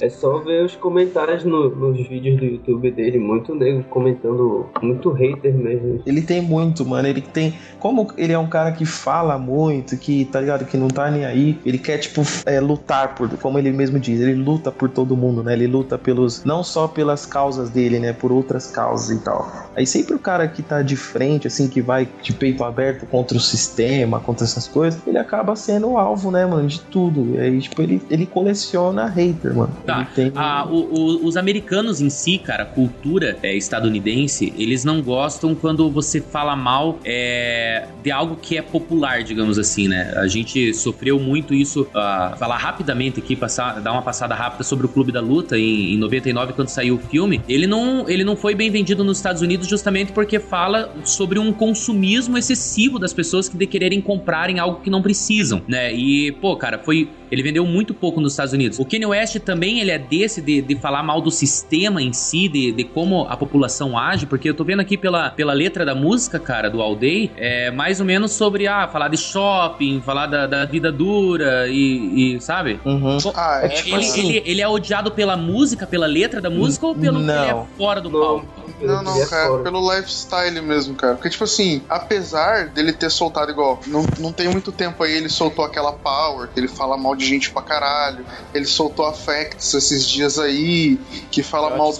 É só ver os comentários no- nos vídeos do YouTube dele, muito nego comentando, muito hater mesmo. Ele tem muito, mano. Ele tem. Como ele é um cara que fala muito, que, tá ligado? Que não tá nem aí. Ele quer, tipo, é, lutar por. Como ele mesmo diz, ele luta por todo mundo, né? Ele luta pelos. Não só pelas causas dele, né? Por outras causas e tal. Aí sempre o cara que tá de frente, assim, que vai de peito aberto contra o sistema, contra essas coisas, ele acaba sendo o alvo, né, mano? De tudo. E aí, tipo, ele, ele coleciona hater, mano. Tá. Tem. Ah, o- o- os americanos em si, cara, a cultura é, estadunidense, eles não gostam quando você fala mal é, de algo que é popular, digamos assim, né? A gente sofreu muito isso. ah, falar rapidamente aqui, passar, dar uma passada rápida sobre o Clube da Luta em, em 99, quando saiu o filme. Ele não, ele não foi bem vendido nos Estados Unidos justamente porque fala sobre um consumismo excessivo das pessoas que de quererem comprarem algo que não precisam, né? E, pô, cara, foi. Ele vendeu muito pouco nos Estados Unidos. O Kanye West também, ele é desse de, de falar mal do sistema em si, de, de como a população age, porque eu tô vendo aqui pela, pela letra da música, cara, do All Day, é mais ou menos sobre, ah, falar de shopping, falar da, da vida dura e, e, sabe? Uhum. Ah, É é, tipo Ele, assim. ele, ele é odiado pela música, pela letra da música ou pelo que ele é Não. fora do Não, palco? Não, não, cara, pelo lifestyle mesmo, cara. Porque, tipo assim, apesar dele ter soltado igual, não, não tem muito tempo aí, ele soltou aquela Power, que ele fala mal de gente pra caralho. Ele soltou a Facts esses dias aí, que fala mal do,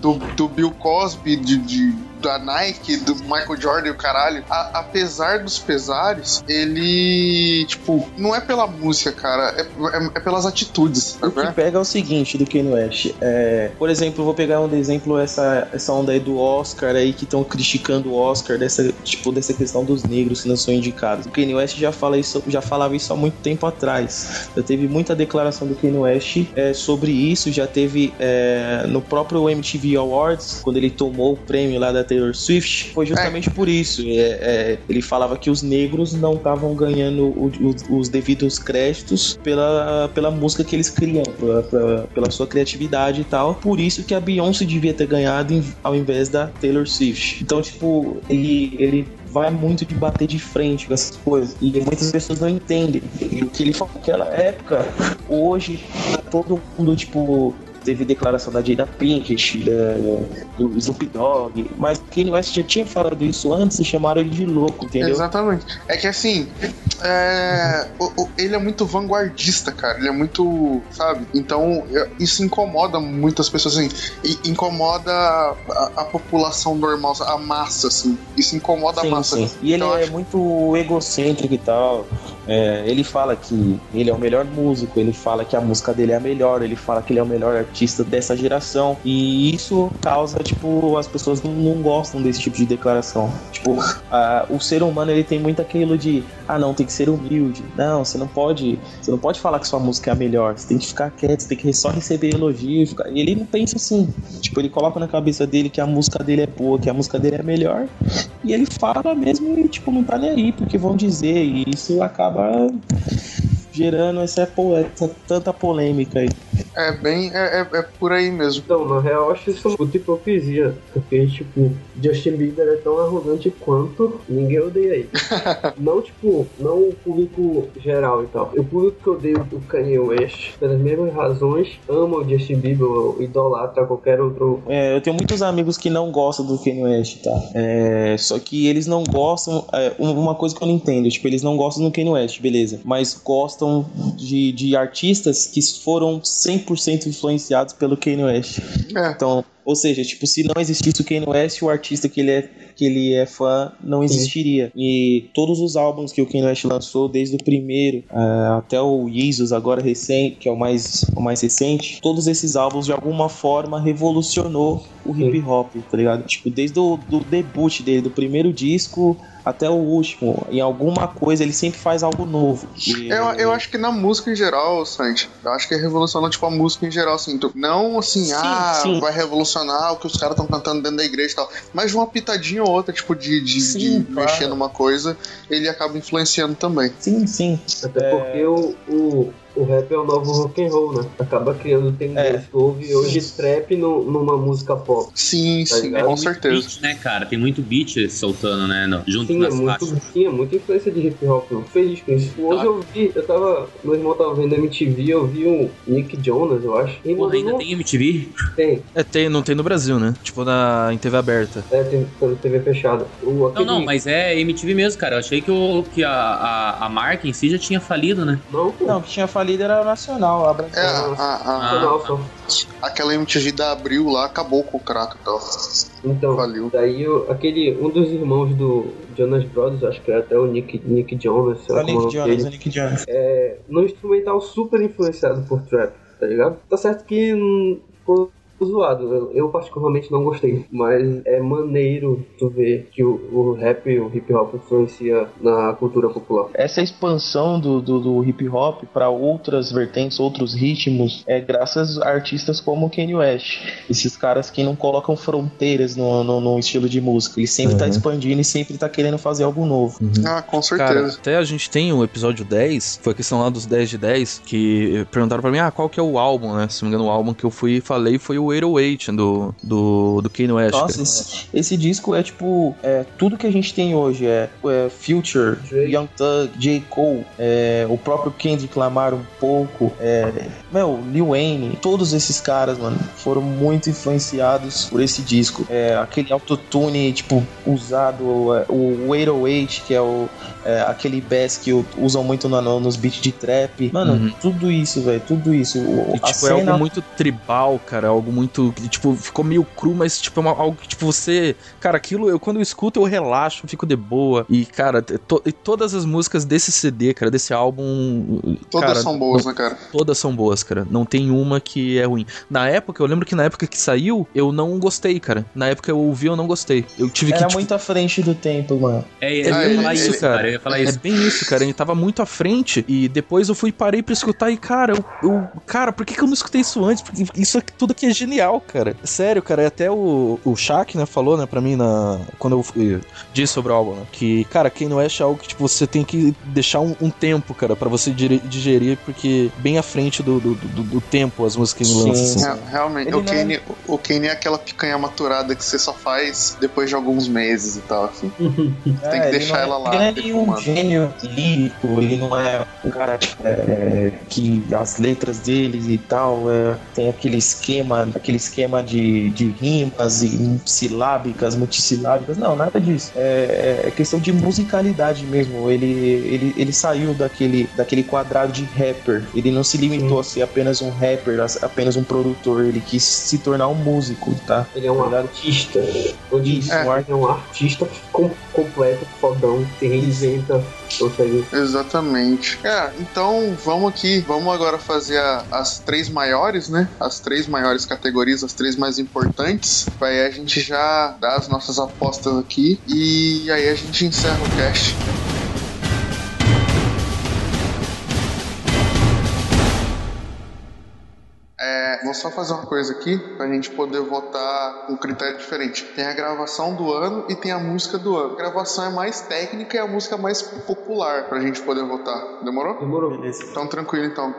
do, do, do Bill Cosby, de, de- da Nike, do Michael Jordan e o caralho. A- apesar dos pesares, ele, tipo, não é pela música, cara, é, é- é pelas atitudes. O que pega é o seguinte do Kanye West. É, por exemplo, vou pegar um exemplo essa, essa onda aí do Oscar aí que estão criticando o Oscar dessa tipo dessa questão dos negros que não são indicados. O Kanye West já fala isso, já falava isso há muito tempo atrás. Já teve muita declaração do Kanye West é, sobre isso. Já teve é, no próprio MTV Awards quando ele tomou o prêmio lá da Taylor Swift. Foi justamente por isso. É, é, ele falava que os negros não estavam ganhando o- o- os devidos créditos pela, pela música que eles criam, pela, pela- pela sua criatividade e tal. Por isso que a Beyoncé devia ter ganhado em- ao invés da Taylor Swift. Então, tipo, ele, ele vai muito de bater de frente com essas coisas. E muitas pessoas não entendem. E o que ele falou naquela época, hoje, todo mundo, tipo. Teve declaração da Jada Pinkett, da, do Snoop Dogg, mas Kanye West já tinha falado isso antes e chamaram ele de louco, entendeu? Exatamente. É que assim, é, o- o- ele é muito vanguardista, cara. Ele é muito, sabe? Então isso incomoda muitas pessoas, assim. Incomoda a, a população normal, a massa, assim. Isso incomoda a Sim, massa. sim. E ele é muito egocêntrico e tal. É, ele fala que ele é o melhor músico, ele fala que a música dele é a melhor, ele fala que ele é o melhor artista dessa geração. E isso causa, tipo, as pessoas não, não gostam desse tipo de declaração. Tipo, a- o ser humano ele tem muito aquilo de ah não, tem que ser humilde. Não, você não pode. Você não pode falar que sua música é a melhor. Você tem que ficar quieto, você tem que só receber elogio. e ficar- E ele não pensa assim. Tipo, ele coloca na cabeça dele que a música dele é boa, que a música dele é melhor. E ele fala mesmo e, tipo, não tá nem aí, porque vão dizer. E isso acaba gerando essa, essa tanta polêmica aí. É bem. É, é- é por aí mesmo. Então, na real, eu acho isso uma puta hipocrisia. Porque, tipo, Justin Bieber é tão arrogante quanto ninguém odeia ele. não, tipo, não o público geral e tal. O público que odeia o Kanye West, pelas mesmas razões, ama o Justin Bieber ou idolatra qualquer outro. É, eu tenho muitos amigos que não gostam do Kanye West, tá? É, só que eles não gostam. é, uma coisa que eu não entendo, tipo, eles não gostam do Kanye West, beleza. Mas gostam de, de artistas que foram 100% influenciados pelo Kanye West. Então, ou seja, tipo, se não existisse o Kanye West, o artista que ele é, que ele é fã não existiria. E todos os álbuns que o Kanye West lançou, desde o primeiro ah, até o Jesus, agora recente, que é o mais, o mais recente, todos esses álbuns de alguma forma revolucionou o hip hop, tá ligado? Tipo, desde o do debut dele, do primeiro disco até o último, em alguma coisa ele sempre faz algo novo. E- Eu, eu acho que na música em geral, Santi, eu acho que revoluciona, tipo, a música em geral, assim. tu- Não assim, ah, sim. vai revolucionar o que os caras estão cantando dentro da igreja e tal. Mas uma pitadinha ou outra, tipo, de, de, de claro. mexer numa coisa, ele acaba influenciando também. Sim, sim. Até porque o, o, o rap é o novo rock and roll, né? Acaba criando tendência. Ouve hoje trap no, numa música pop. Sim, Tá sim, ligado? com Muito certeza. beat, né, cara? Tem muito beat soltando, né? no- junto Sim, é nas muito, faixas. sim, é muita influência de hip hop. Eu feliz com isso. Hoje eu vi, eu tava. Meu irmão tava vendo MTV, eu vi um Nick Jonas, eu acho. E Porra, ainda não- tem MTV? Tem, É, tem, não tem no Brasil, né? Tipo na, em TV aberta. é, tem pela TV fechada. O, Não, aquele- não, mas é MTV mesmo, cara. Eu achei que, o, que a, a, a marca em si já tinha falido, né? Não, pô. Não, o que tinha falido era o Nacional, a Branca. É, a, a- Nacional só. aquela MTV da Abril lá acabou com o crack e tal. Então, Valeu. daí o- aquele, um dos irmãos do Jonas Brothers, acho que era até o Nick, Nick Jonas, sei lá É é Nick Jonas, dele. é Nick Jonas. é, no instrumental super influenciado por trap, tá ligado? Tá certo que hum, ficou zoado, eu, eu particularmente não gostei, mas é maneiro tu ver que o, o rap e o hip hop influencia na cultura popular. Essa expansão do, do, do hip hop para outras vertentes, outros ritmos, é graças a artistas como o Kanye West. Esses caras que não colocam fronteiras no, no, no estilo de música. Ele sempre tá Uhum. expandindo e sempre tá querendo fazer algo novo. Ah, com Cara, certeza. até a gente tem o episódio 10, foi a questão lá dos 10 de 10, que perguntaram pra mim, ah, qual que é o álbum, né? Se não me engano, o álbum que eu fui e falei foi o 808 do, do, do Kanye West. Nossa, esse, esse disco é tipo. É, tudo que a gente tem hoje é, é Future, Young Thug, J. Cole, é, o próprio Kendrick Lamar um pouco, é, meu, Lil Wayne, todos esses caras, mano, foram muito influenciados por esse disco. É, aquele autotune, tipo, usado, é, o 808, que é o é, aquele bass que usam muito no- no- nos beats de trap. Mano, Uhum. tudo isso, velho, tudo isso. O- E, tipo, é cena- algo muito tribal, cara. Algo muito. Que, Tipo, ficou meio cru, mas, tipo, é uma- algo que, tipo, você. Cara, aquilo, eu quando eu escuto, eu relaxo, fico de boa. E, cara, to- e todas as músicas desse CD, cara, desse álbum. Todas cara, são boas, não- né, cara? Todas são boas, cara. Não tem uma que é ruim. Na época, eu lembro que na época que saiu, eu não gostei, cara. Na época eu ouvi, eu não gostei. Eu tive que. Era tipo, muito à frente do tempo, mano. É, é eu ia bem falar isso, isso, cara. cara. Eu ia falar é isso. bem isso, cara. Ele tava muito à frente. E depois eu fui parei pra escutar e, cara, eu. eu- cara, por que, que eu não escutei isso antes? Porque isso aqui, tudo aqui é genial, cara. Sério, cara. Até o, o Shaq, né, falou, né, pra mim na. Quando eu fui- disse sobre o álbum, né? Que, cara, Kanye West é algo que, tipo, você tem que deixar um, um tempo, cara, pra você digerir, porque bem à frente do, do, do- do tempo as músicas que ele lança, assim. Real- Realmente, Ele o não é- o Kanye é aquela picanha maturada que você só faz depois de alguns meses e tal, assim. Tem que É, deixar é- ela lá. Ele não é nenhum defumando. gênio lírico, ele não é um cara é, que as letras deles e tal é, tem aquele esquema, aquele esquema de, de rimas e silábicas, multissilábicas. Não, nada disso. É, é- é questão de musicalidade mesmo. Ele, ele, ele saiu daquele, daquele quadrado de rapper. Ele não se limitou a ser apenas um rapper, apenas um produtor. Ele quis se tornar um músico, tá? Ele é um artista. Onde é. um é um artista com- completo, fodão, reinventa, Exatamente. É, então vamos aqui, vamos agora fazer a- as três maiores, né? As três maiores categorias, as três mais importantes. Aí a gente já dá as nossas apostas aqui e aí a gente encerra o cast. Vou só fazer uma coisa aqui pra gente poder votar com um critério diferente. Tem a gravação do ano e tem a música do ano. A gravação é mais técnica e a música é mais popular pra gente poder votar. Demorou? Demorou. Então tranquilo então.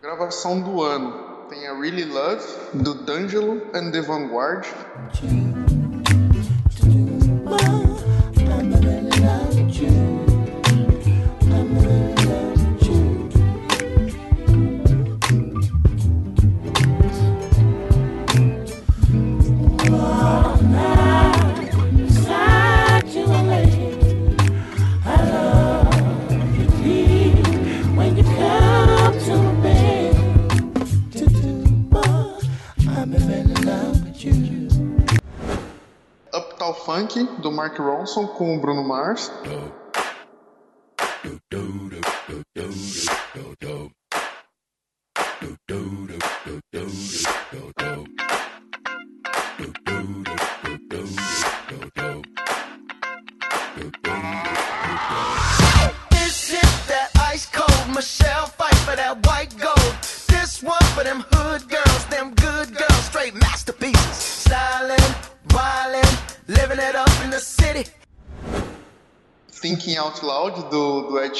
Gravação do ano. Tem a Really Love, do D'Angelo and the Vanguard. Funk, do Mark Ronson com o Bruno Mars.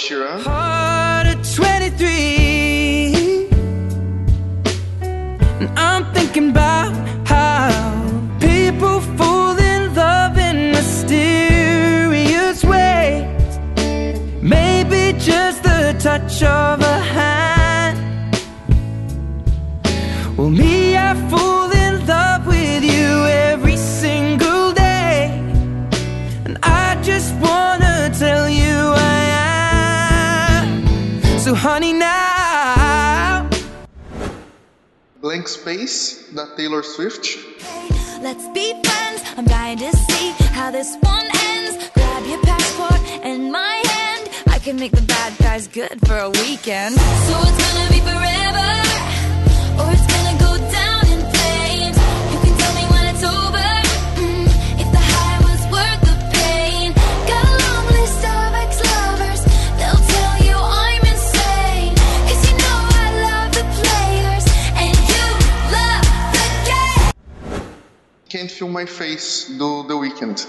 Sheeran. Can't Feel My Face, do The Weeknd.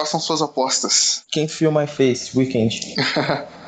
Façam suas apostas. Quem Feel My Face, Weekend.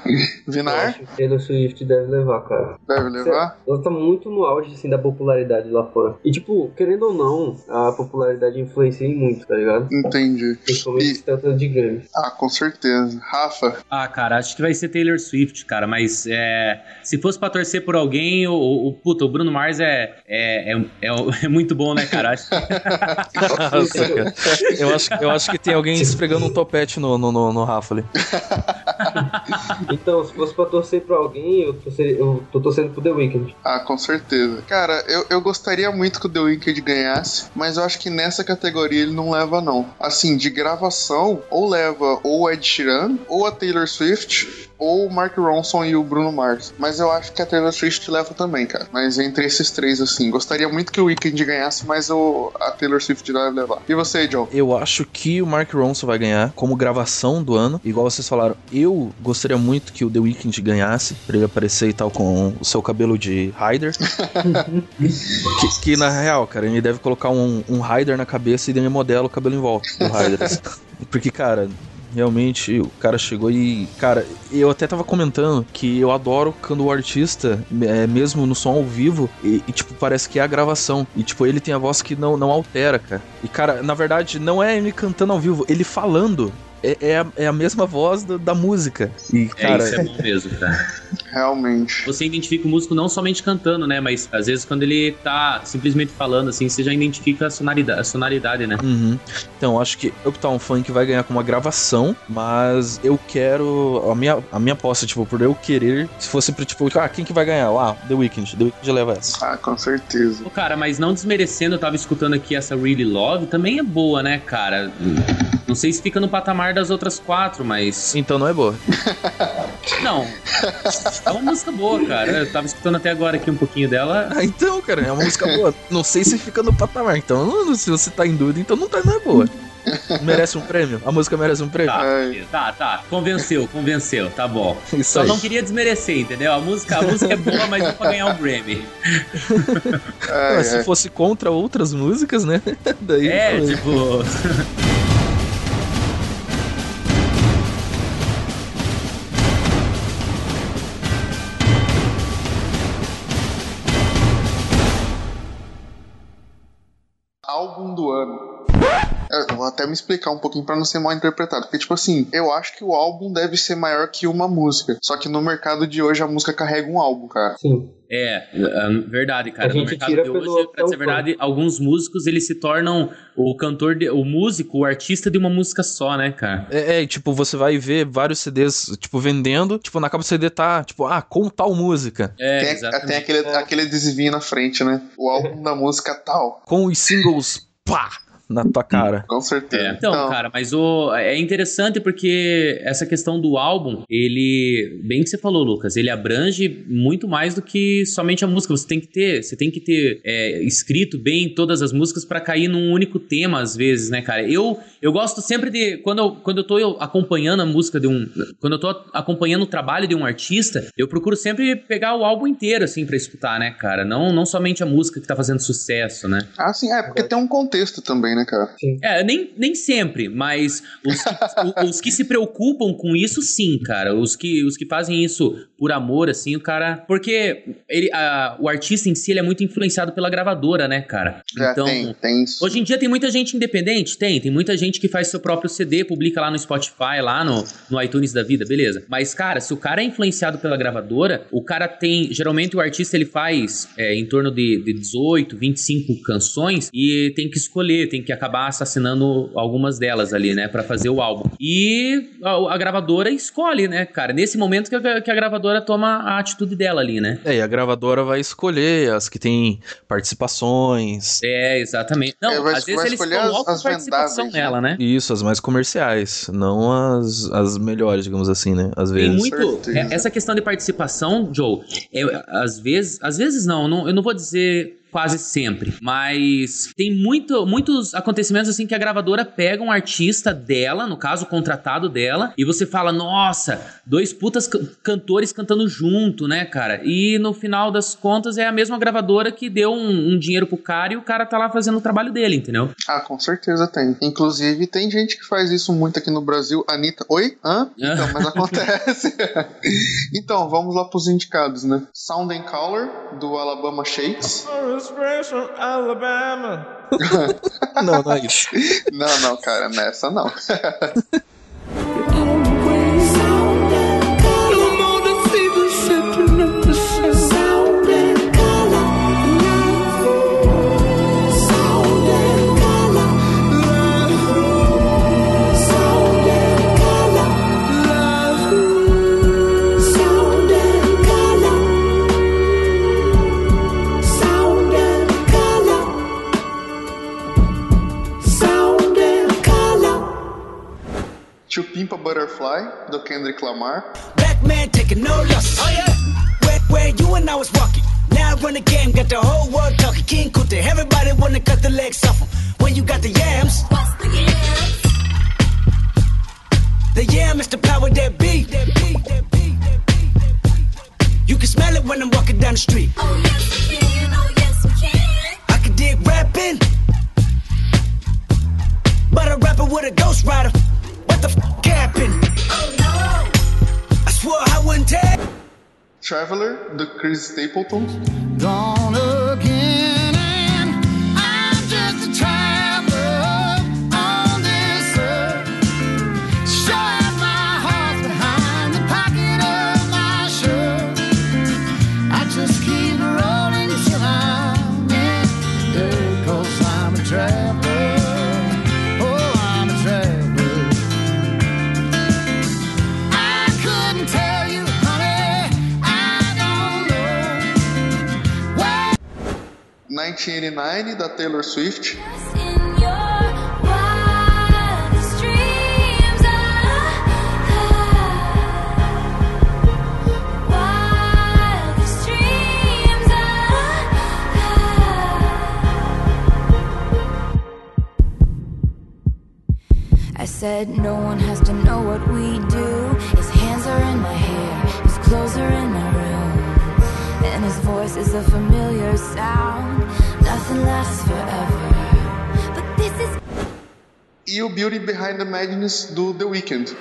Vinar? acho que Taylor Swift deve levar, cara. Deve levar? Ela tá muito no auge, assim, da popularidade lá fora. E, tipo, querendo ou não, a popularidade influencia em muito, tá ligado? Entendi. Principalmente se trata de Grammy. Ah, com certeza. Rafa? Ah, cara, acho que vai ser Taylor Swift, cara, mas é, se fosse pra torcer por alguém, o, o, o- puta, o Bruno Mars é, é, é, é, é muito bom, né, cara? Acho Nossa, cara. Eu acho, eu acho que tem alguém esfregando um topete no, no, no, no Rafa ali. Então, se fosse pra torcer pra alguém, eu, torceria- eu tô torcendo pro The Weeknd. Ah, com certeza. Cara, eu, eu gostaria muito que o The Wicked ganhasse, mas eu acho que nessa categoria ele não leva, não. Assim, de gravação, ou leva ou Ed Sheeran, ou a Taylor Swift, ou o Mark Ronson e o Bruno Mars. Mas eu acho que a Taylor Swift leva também, cara. Mas entre esses três, assim, gostaria muito que o Weekend ganhasse, mas o, a Taylor Swift deve levar. E você, John? Eu acho que o Mark Ronson vai ganhar como gravação do ano. Igual vocês falaram, eu gostaria muito que o The Weeknd ganhasse, pra ele aparecer e tal com o seu cabelo de Ryder. que, que, na real, cara, ele deve colocar um, um Ryder na cabeça e daí modela o cabelo em volta do Ryder. Porque, cara. Realmente, o cara chegou e. Cara, eu até tava comentando que eu adoro quando o artista, é, mesmo no som ao vivo, e, e, tipo, parece que é a gravação. E, tipo, ele tem a voz que não, não altera, cara. E, cara, na verdade, não é ele cantando ao vivo, ele falando. É, é, a, é a mesma voz do- da música. E, É, cara. isso é bom mesmo, cara. Realmente. Você identifica o músico não somente cantando, né? Mas às vezes quando ele tá simplesmente falando, assim, você já identifica a sonoridade, a sonoridade né? Uhum. Então, acho que Uptown Funk vai ganhar com uma gravação, mas eu quero. A minha, a minha aposta, tipo, por eu querer, se fosse pra, tipo, ah, quem que vai ganhar? Ah, The Weeknd. The Weeknd leva essa. Ah, com certeza. Pô, Cara, mas não desmerecendo, eu tava escutando aqui essa Really Love, também é boa, né, cara? Não sei se fica no patamar das outras quatro, mas. Então não é boa. Não. É uma música boa, cara. Eu tava escutando até agora aqui um pouquinho dela. Ah, então, cara, é uma música boa. Não sei se fica no patamar. Então, não- se você tá em dúvida, então não, tá, não é boa. Merece um prêmio? A música merece um prêmio? Tá, tá, tá. Convenceu, convenceu, tá bom. Isso Só aí. não queria desmerecer, entendeu? A música, a música é boa, mas não pra ganhar o Grammy. Ah, se fosse contra outras músicas, né? Daí, É, falei. tipo. Vou até me explicar um pouquinho pra não ser mal interpretado. Porque, tipo assim, eu acho que o álbum deve ser maior que uma música. Só que no mercado de hoje a música carrega um álbum, cara. Sim. É, é, verdade, cara. A No mercado tira de pelo hoje, pra ser verdade, alguns músicos eles se tornam o cantor, de- o músico, o artista de uma música só, né, cara? É, é, tipo, você vai ver vários CDs, tipo, vendendo, tipo, na capa do CD tá, tipo, ah, com tal música. É, tem, tem aquele, aquele adesivinho na frente, né? O álbum da música tal. Com os singles, pá, na tua cara. Com certeza. Então, cara, mas o, é interessante porque essa questão do álbum, ele, bem que você falou, Lucas, ele abrange muito mais do que somente a música. Você tem que ter, você tem que ter é, escrito bem todas as músicas pra cair num único tema às vezes, né, cara? Eu, eu gosto sempre de quando eu, quando eu tô acompanhando a música de um, quando eu tô acompanhando o trabalho de um artista, eu procuro sempre pegar o álbum inteiro assim pra escutar, né, cara? Não, não somente a música que tá fazendo sucesso, né? Ah, sim, é, porque tem um contexto também, né, cara? É, nem, nem sempre, mas os que, o- os que se preocupam com isso, sim, cara. Os que, os que fazem isso por amor, assim, o cara. Porque ele, a- o artista em si ele é muito influenciado pela gravadora, né, cara? É, Então. tem, tem isso. Hoje em dia tem muita gente independente? Tem. Tem muita gente que faz seu próprio CD, publica lá no Spotify, lá no, no iTunes da vida, beleza. Mas, cara, se o cara é influenciado pela gravadora, o cara tem. Geralmente o artista ele faz é, em torno de, de 18, 25 canções e tem que escolher, tem que acabar assassinando algumas delas ali, né, Pra fazer o álbum. E a, a gravadora escolhe, né, cara? Nesse momento que a, que a gravadora toma a atitude dela ali, né? É, e a gravadora vai escolher as que tem participações. É, exatamente. Não, É, vai- às vezes eles colocam as participação vendáveis, né? nela, né? Isso, as mais comerciais, não as, as melhores, digamos assim, né? Às vezes. Tem muito. é- essa questão de participação, Joe, é, às vezes. Às vezes não, não, eu não vou dizer quase sempre. Mas tem muito, muitos acontecimentos assim que a gravadora pega um artista dela, no caso, o contratado dela, e você fala, nossa, dois putas can- cantores cantando junto, né, cara? E no final das contas é a mesma gravadora que deu um, um dinheiro pro cara e o cara tá lá fazendo o trabalho dele, entendeu? Ah, com certeza tem. Inclusive, tem gente que faz isso muito aqui no Brasil. Anitta. Oi? Hã? Então, mas acontece. então, vamos lá pros indicados, né? Sound and Color, do Alabama Shakes. Alabama. Não, não é isso. não, não, cara, nessa não. Pimp a Butterfly, do Kendrick Lamar. Black man taking no losses. Oh yeah. Where, where you and I was walking. Now I run the game, got the whole world talking. King Kunta, everybody wanna cut the legs off 'em. When you got the yams. the yams? The yam is the power that be. You can smell it when I'm walking down the street. Oh yes we can, oh yes we can. I can dig rapping. But a rapper with a ghost rider. What the f happened? Oh no. I swore I wouldn't tell. Traveler, do Chris Stapleton. Gone 1989, da Taylor Swift. Ah, ah, ah. I said no one has to know what we do. His hands are in my hair, his clothes are in my room, and his voice is a familiar sound. E o Beauty Behind the Madness, do The Weeknd.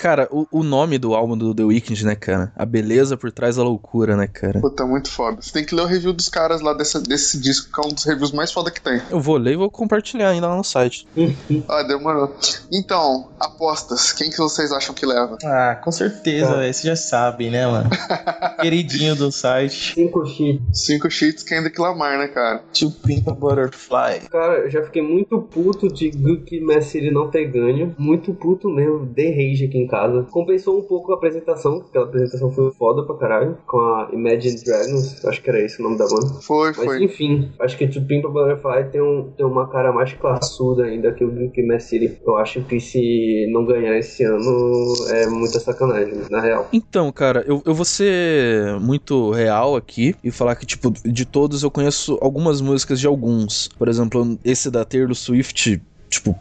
Cara, o, o nome do álbum do The Weeknd, né, cara? A beleza por trás da loucura, né, cara? Puta, muito foda. Você tem que ler o review dos caras lá dessa, desse disco, que é um dos reviews mais foda que tem. Eu vou ler e vou compartilhar ainda lá no site. ah, demorou. Então, apostas. Quem que vocês acham que leva? Ah, com certeza, velho. Você já sabe, né, mano? Queridinho do site. Cinco sheets. Cinco sheets Kendrick Lamar, né, cara? To Pimp a Butterfly. Cara, eu já fiquei muito puto de Gucci Mass City não ter ganho. Muito puto mesmo. De rage aqui em casa. Compensou um pouco a apresentação, porque aquela apresentação foi foda pra caralho. Com a Imagine Dragons. Acho que era esse o nome da banda. Foi, Mas foi. enfim, acho que To Pimp a Butterfly tem, um, tem uma cara mais classuda ainda que o Gucci Mass City. Eu acho que se não ganhar esse ano é muita sacanagem, na real. Então, cara, eu, eu vou ser muito real aqui e falar que, tipo, de todos eu conheço algumas músicas de alguns. Por exemplo, esse da Taylor Swift, tipo,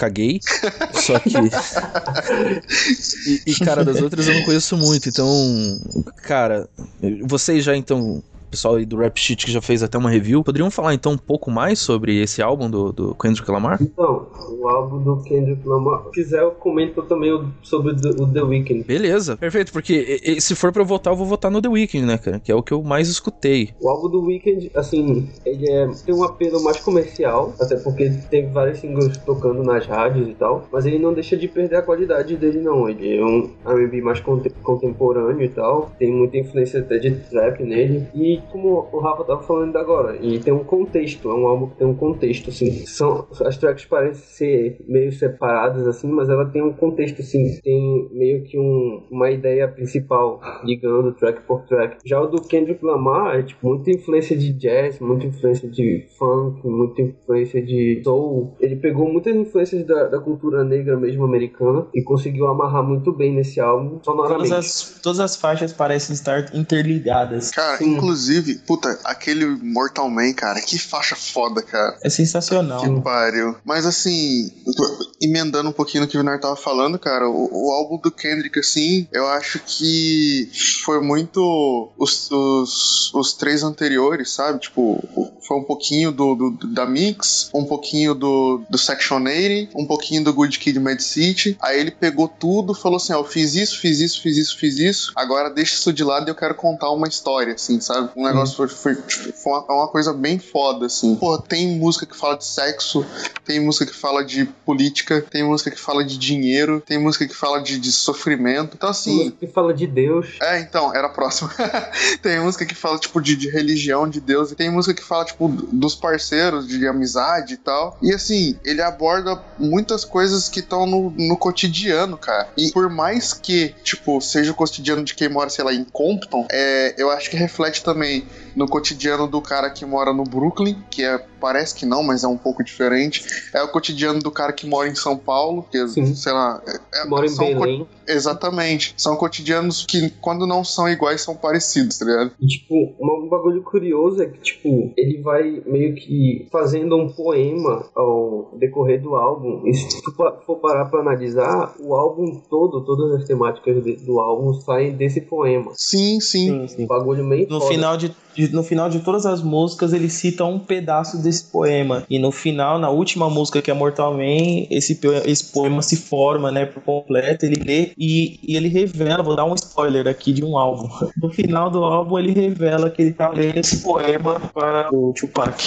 caguei. Só que. E, e, cara, das outras eu não conheço muito. Então, cara, vocês já então pessoal aí do Rap Sheet que já fez até uma review. Poderiam falar então um pouco mais sobre esse álbum do, do Kendrick Lamar? Então, o álbum do Kendrick Lamar. Se quiser, eu comento também sobre o The- Weeknd. Beleza, perfeito, porque e- e se for pra eu votar, eu vou votar no The Weeknd, né, cara? Que é o que eu mais escutei. O álbum do Weeknd, assim, ele é, tem um apelo mais comercial, até porque tem vários singles tocando nas rádios e tal, mas ele não deixa de perder a qualidade dele, não. Ele é um R&B mais conte- contemporâneo e tal, tem muita influência até de trap nele, e como o Rafa tava falando agora, e tem um contexto, é um álbum que tem um contexto, assim. São, as tracks parecem ser meio separadas, assim, mas ela tem um contexto, assim, tem meio que um, uma ideia principal ligando track por track. Já o do Kendrick Lamar é tipo muita influência de jazz, muita influência de funk, muita influência de soul. Ele pegou muitas influências da, da cultura negra mesmo americana e conseguiu amarrar muito bem nesse álbum sonoramente. Todas as, todas as faixas parecem estar interligadas. Cara, inclusive, puta, aquele Mortal Man, cara, que faixa foda, cara. É sensacional. Que pariu. Mas assim, emendando um pouquinho no que o Vinar tava falando, cara, o, o álbum do Kendrick, assim, eu acho que foi muito os, os, os três anteriores, sabe? Tipo, foi um pouquinho do, do- da Mix, um pouquinho do, do Section 80, um pouquinho do Good Kid Mad City. Aí ele pegou tudo, falou assim: ó, eu fiz isso, fiz isso, fiz isso, fiz isso. Agora deixa isso de lado e eu quero contar uma história, assim, sabe? Um negócio foi, foi, tipo, foi uma, uma coisa bem foda, assim. Pô, tem música que fala de sexo, tem música que fala de política, tem música que fala de dinheiro, tem música que fala de, de sofrimento. Então, assim. que fala de Deus. É, então, era próximo. tem música que fala, tipo, de, de religião, de Deus, e tem música que fala, tipo, dos parceiros, de amizade e tal. E assim, ele aborda muitas coisas que estão no, no cotidiano, cara. E por mais que, tipo, seja o cotidiano de quem mora, sei lá, em Compton, é, eu acho que reflete também point no cotidiano do cara que mora no Brooklyn, que é, parece que não, mas é um pouco diferente. É o cotidiano do cara que mora em São Paulo, que, sei lá. É, Mora em Belém. Exatamente. São cotidianos que, quando não são iguais, são parecidos, tá ligado? E, tipo, um bagulho curioso é que, tipo, ele vai meio que fazendo um poema ao decorrer do álbum. E se tu for parar pra analisar, o álbum todo, todas as temáticas do álbum saem desse poema. Sim, sim. Um bagulho meio No foda. final de- no final de todas as músicas, ele cita um pedaço desse poema. E no final, na última música, que é Mortal Man, esse, po- esse poema se forma, né, por completo. Ele lê e, e ele revela, vou dar um spoiler aqui de um álbum. No final do álbum, ele revela que ele tá lendo esse poema para o Tupac.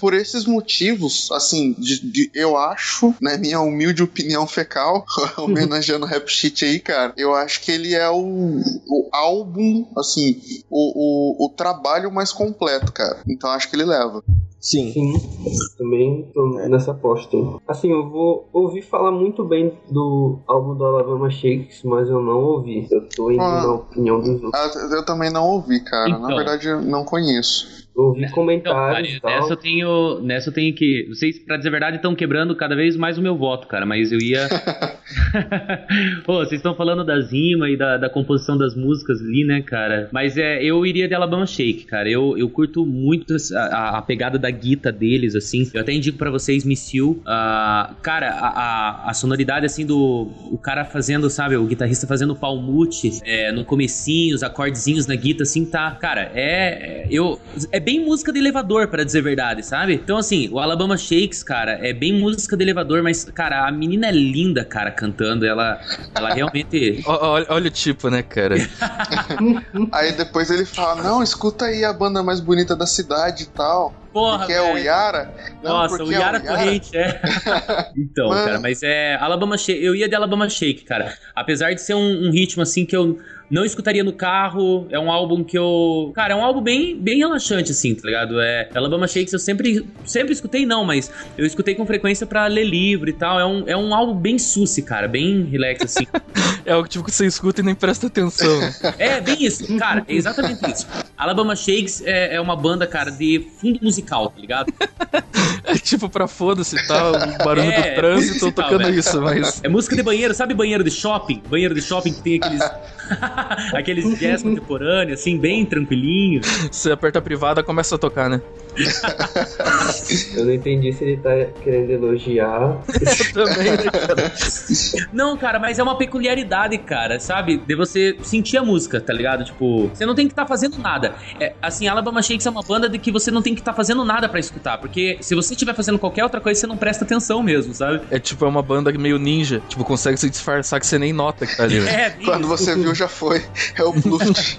Por esses motivos, assim, de, de- eu acho, na minha humilde opinião fecal, homenageando o Rap Sheet aí, cara, eu acho que ele é o, o álbum, assim, o, o, o trabalho mais completo, cara. Então acho que ele leva. Sim. Sim, também tô nessa aposta. Assim, eu vou ouvir falar muito bem do álbum do Alabama Shakes, mas eu não ouvi. Eu tô indo Ah. na opinião dos outros. Eu também não ouvi, cara. Na Então. verdade, eu não conheço. Ouvi Então, comentários e cara, tal. nessa eu tenho. Nessa eu tenho que. Vocês, pra dizer a verdade, estão quebrando cada vez mais o meu voto, cara. Mas eu ia. Pô, vocês estão falando das rimas e da, da composição das músicas ali, né, cara? Mas é, eu iria de Alabama Shake, cara. Eu, eu curto muito a, a pegada da guita deles, assim. Eu até indico pra vocês Missil. Ah, cara, a, a, a sonoridade, assim, do. O cara fazendo, sabe, o guitarrista fazendo palmute é, no comecinho, os acordezinhos na guita, assim, tá. Cara, é. é- Eu, é bem música de elevador, pra dizer a verdade, sabe? Então, assim, o Alabama Shakes, cara, é bem música de elevador, mas, cara, a menina é linda, cara, cantando. Ela, ela realmente. Olha, olha o tipo, né, cara? Aí depois ele fala: Não, escuta aí a banda mais bonita da cidade e tal. Porra, porque é o velho. Yara. Não, Nossa, o porque é Yara Corrente, é. Então, Mano. cara, mas é. Alabama Shake. Eu ia de Alabama Shake, cara. Apesar de ser um, um ritmo assim que eu não escutaria no carro. É um álbum que eu. Cara, é um álbum bem, bem relaxante, assim, tá ligado? É. Alabama Shakes eu sempre. Sempre escutei, não, mas eu escutei com frequência pra ler livro e tal. É um, é um álbum bem suci, cara. Bem relax, assim. É o tipo que você escuta e nem presta atenção. É, bem isso, cara, é exatamente isso. Alabama Shakes é, é uma banda, cara, de fundo musical, tá ligado? É tipo pra foda-se, tá? O barulho É, do trânsito foda-se, tá, tocando velho. isso, mas. É música de banheiro, sabe banheiro de shopping? Banheiro de shopping que tem aqueles. aqueles jazz contemporâneos, assim, bem tranquilinho. Você aperta a privada, começa a tocar, né? Eu não entendi se ele tá querendo elogiar. Também, né, cara? Não, cara, mas é uma peculiaridade, cara, sabe? De você sentir a música, tá ligado? Tipo, você não tem que estar fazendo nada. É, assim, Alabama Shakes é uma banda de que você não tem que estar fazendo nada pra escutar, porque se você estiver fazendo qualquer outra coisa, você não presta atenção mesmo, sabe? É tipo, é uma banda meio ninja. Tipo, consegue se disfarçar que você nem nota que tá ali, né? É, Quando você viu, já foi. É o Blues.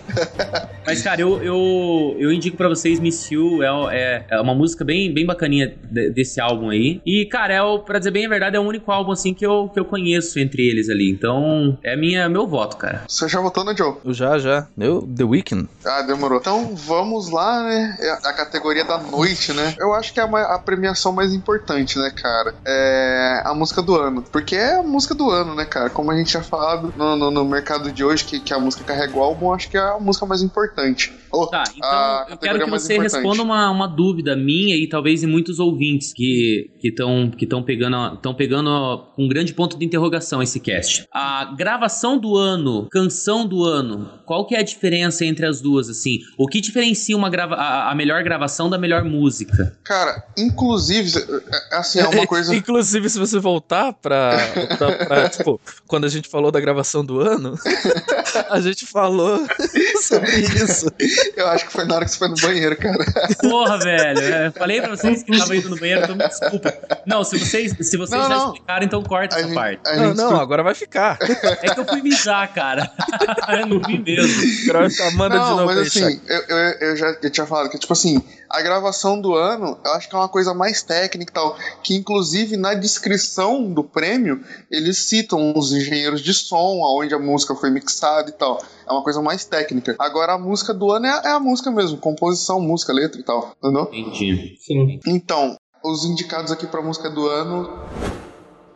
Mas, cara, eu, eu, eu indico pra vocês Miss You, é, é, é uma música bem, bem bacaninha de- desse álbum aí. E, cara, é o, pra dizer bem a verdade, é o único álbum, assim, que eu, que eu conheço entre eles ali. Então, é minha, meu voto, cara. Você já votou no Joe? Já, já. Eu, The Weeknd. Ah, demorou. Então vamos lá, né? É A categoria da noite, né? Eu acho que é a, a premiação mais importante, né, cara? É a música do ano. Porque é a música do ano, né, cara? Como a gente já falado no, no, no mercado de hoje, que, que a música carrega o álbum, acho que é a música mais importante. Ou, Tá, então eu quero que você importante. responda uma, uma dúvida minha e talvez de muitos ouvintes que estão que estão pegando estão pegando um grande ponto de interrogação esse cast. A gravação do ano, canção do ano, qual que é a diferença entre as duas assim? O que diferencia uma grava a, a melhor gravação da melhor música? Cara, inclusive, é assim, é uma coisa. Inclusive, se você voltar pra, pra, pra, tipo, quando a gente falou da gravação do ano, a gente falou sobre isso. Eu acho que foi na hora que você foi no banheiro, cara. Porra, velho, é, falei pra vocês que tava indo no banheiro, então me desculpa. Não, se vocês se vocês Não, já não. explicaram, então corta essa parte. a Não, gente não, agora vai ficar. É que eu fui mijar, cara. eu não vi mesmo. Ficar, manda de Não, novo mas aí, assim, eu, eu, eu já eu tinha falado que, tipo assim, a gravação do ano, eu acho que é uma coisa mais técnica e tal, que inclusive na descrição do prêmio, eles citam os engenheiros de som, aonde a música foi mixada e tal. É uma coisa mais técnica. Agora a música do ano é, a- é a música mesmo, composição, música, letra e tal, entendeu? Entendi. Sim. Então, os indicados aqui pra música do ano,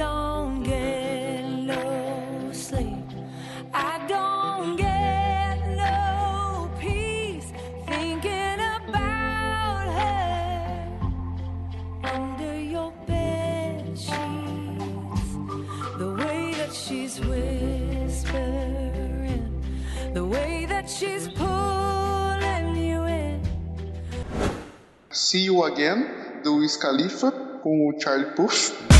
don't get no sleep. I don't get no peace thinking about her under your bed. The way that she's whispering, the way that she's pulling you in. See You Again, do Wiz Khalifa, com o Charlie Puth.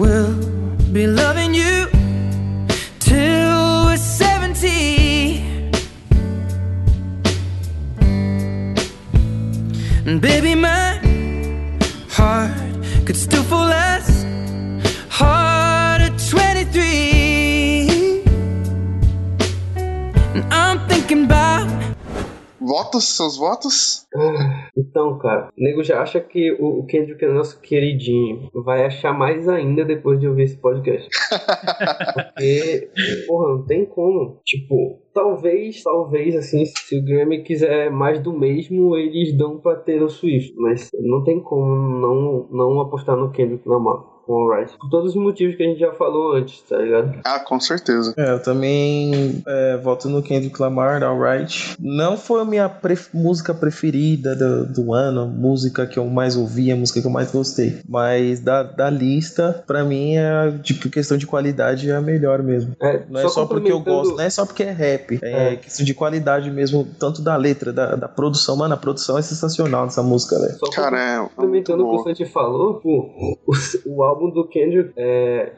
will be loving you till we're 70. And baby, my heart could still fall as hard Votos, seus votos? Ah, Então, cara, o nego já acha que o, o Kendrick é nosso queridinho. Vai achar mais ainda depois de ouvir esse podcast. Porque, porra, não tem como. Tipo, talvez, talvez, assim, se o Grammy quiser mais do mesmo, eles dão pra ter o Swift. Mas não tem como não, não apostar no Kendrick Lamar. Com o Alright. Por todos os motivos que a gente já falou antes, tá ligado? Ah, com certeza. É, eu também é, voto no Kendrick Lamar, Alright. Não foi a minha pref- música preferida do, do ano, música que eu mais ouvi, a música que eu mais gostei. Mas da, da lista, pra mim, é, tipo, questão de qualidade é a melhor mesmo. É, Não é só porque eu gosto, não é só porque é rap. É, É. questão de qualidade mesmo, tanto da letra, da, da produção. Mano, a produção é sensacional dessa música, velho. Só Cara, é. Complementando o que o Santi falou, pô, o, o álbum do Kendrick é,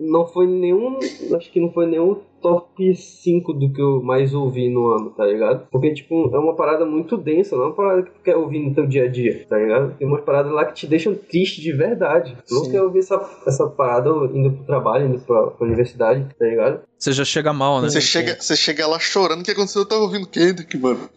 não foi nenhum. Acho que não foi nenhum top 5 do que eu mais ouvi no ano, tá ligado? Porque, tipo, é uma parada muito densa, não é uma parada que tu quer ouvir no teu dia a dia, tá ligado? Tem umas paradas lá que te deixam triste de verdade. Tu não quer ouvir essa, essa parada indo pro trabalho, indo pra, pra universidade, tá ligado? Você já chega mal, né? Você chega, você chega lá chorando, o que aconteceu? Eu tava ouvindo Kendrick, mano.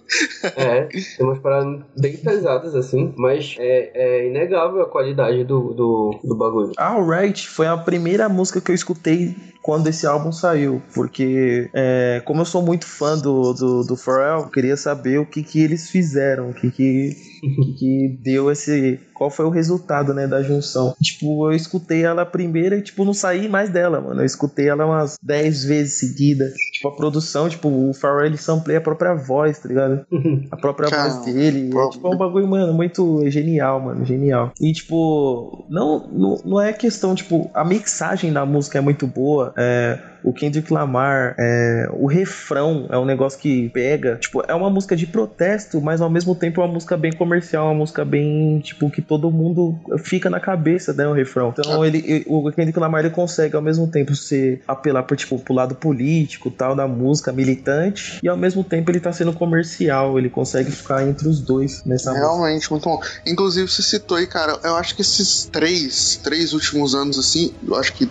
É, tem umas paradas bem pesadas, assim, mas é, é inegável a qualidade do, do, do bagulho. Alright foi a primeira música que eu escutei quando esse álbum saiu, porque é, como eu sou muito fã do, do, do Pharrell, queria saber o que, que eles fizeram, o que que, que que deu esse... Qual foi o resultado, né, da junção. Tipo, eu escutei ela primeira e, tipo, não saí mais dela, mano. Eu escutei ela umas 10 vezes seguida. Tipo, a produção, tipo, o Pharrell, ele sampleia a própria voz, tá ligado? A própria voz dele. É, tipo, é um bagulho, mano, muito genial, mano, genial. E, tipo, não, não, não é questão, tipo, a mixagem da música é muito boa. É, o Kendrick Lamar, é, o refrão é um negócio que pega. Tipo, é uma música de protesto, mas ao mesmo tempo é uma música bem comercial, uma música bem, tipo, que todo mundo fica na cabeça, né, o refrão. Então, ele, o Kendrick Lamar, ele consegue ao mesmo tempo ser, apelar pro, tipo, pro lado político, tal, da música, militante, e ao mesmo tempo ele tá sendo comercial, ele consegue ficar entre os dois nessa música. Realmente, muito bom. Inclusive, você citou aí, cara, eu acho que esses três, três últimos anos, assim, eu acho que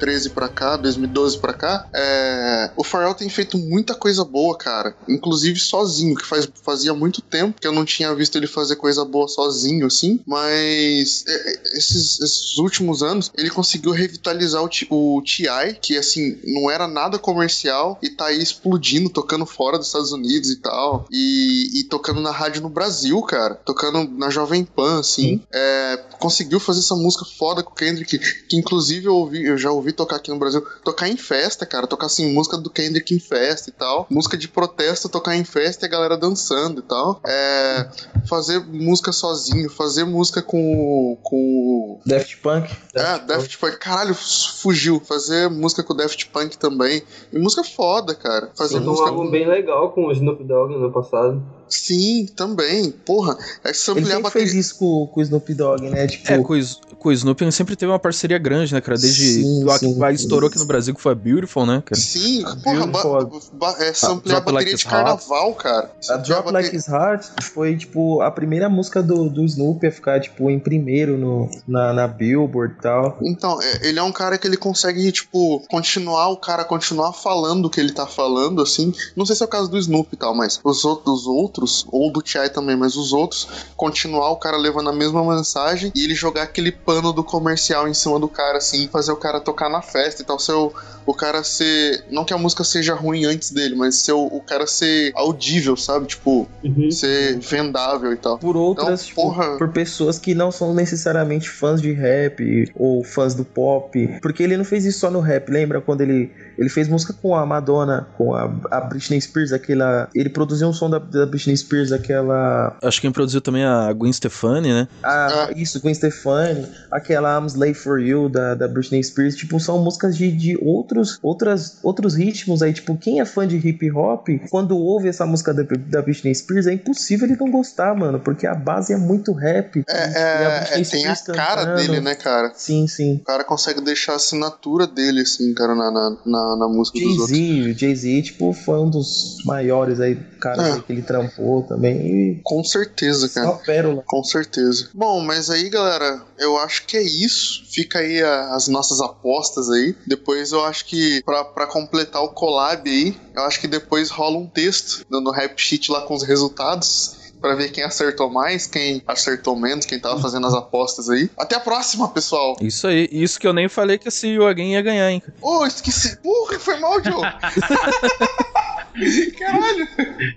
2013 pra cá, 2012 pra cá, é, o Pharrell tem feito muita coisa boa, cara. Inclusive sozinho, que faz, fazia muito tempo que eu não tinha visto ele fazer coisa boa sozinho, assim. Mas é, é, esses, esses últimos anos, ele conseguiu revitalizar o, Ti- o T.I., que, assim, não era nada comercial e tá aí explodindo, tocando fora dos Estados Unidos e tal. E, e tocando na rádio no Brasil, cara. Tocando na Jovem Pan, assim. É, conseguiu fazer essa música foda com o Kendrick, que inclusive eu, ouvi, eu já ouvi tocar aqui no Brasil. Tocar em festa, cara. Tocar assim, música do Kendrick em festa e tal. Música de protesto, tocar em festa e a galera dançando e tal. É, fazer música sozinho, fazer música com. com Daft Punk. é, Daft Punk. Caralho, fugiu. Fazer música com o Daft Punk também. E música foda, cara. Fazer Sim, um música. álbum bem legal com o Snoop Dogg no passado. Sim, também. Porra, é que Ele ampliar a sempre bateria. fez isso com, com o Snoop Dogg, né? Tipo, É, com com o Snoopy ele sempre teve uma parceria grande, né, cara? Desde Sim, a, sim. a estourou aqui no Brasil, que foi a Beautiful, né, cara? Sim, porra, ba Beautiful. ba é samplear a Drop Like bateria It's de carnaval, cara. A Drop bateria- Like His Heart foi, tipo, a primeira música do, do Snoop a ficar, tipo, em primeiro no, na, na Billboard e tal. Então, é, ele é um cara que ele consegue, tipo, continuar, o cara continuar falando o que ele tá falando, assim. Não sei se é o caso do Snoop e tal, mas os outros, os outros, ou do T.I. também, mas os outros, continuar o cara levando a mesma mensagem e ele jogar aquele pano do comercial em cima do cara, assim, fazer o cara tocar na festa e tal. Ser o, o cara ser. Não que a música seja ruim antes dele, mas ser o, o cara ser audível, sabe? Tipo, ser vendável e tal. Por outras, Então, tipo, porra. por pessoas que não são necessariamente fãs de rap ou fãs do pop. Porque ele não fez isso só no rap, lembra quando ele, ele fez música com a Madonna, com a, a Britney Spears, aquela. Ele produziu um som da, da Britney Spears, aquela. Acho que quem produziu também a Gwen Stefani, né? Ah, isso, Gwen Stefani, aquela I'm Slave for You da, da Britney Spears, tipo, são músicas de, de outros, outras, outros ritmos aí, tipo, quem é fã de hip hop, quando ouve essa música da, da Britney Spears, é impossível ele não gostar, mano, porque a base é muito rap. É, e a é, Britney é, tem a cara cantando. dele, né, cara? Sim, sim. O cara consegue deixar a assinatura dele, assim, cara, na, na, na, na música dos outros. Jay-Z, Jay-Z, tipo, foi um dos maiores aí, caras É. que ele trampou também. E Com certeza, só cara. pérola. Com certeza. Bom, mas aí, galera, eu acho que é isso. Fica aí a- as nossas apostas aí. Depois eu acho que, pra, pra completar o collab aí, eu acho que depois rola um texto no, no Rap Sheet lá com os resultados. pra ver quem acertou mais, quem acertou menos, quem tava fazendo as apostas aí. Até a próxima, pessoal. Isso aí. Isso que eu nem falei que a See You Again ia ganhar, hein? Ô, esqueci. Porra, foi mal, Joe. Caralho.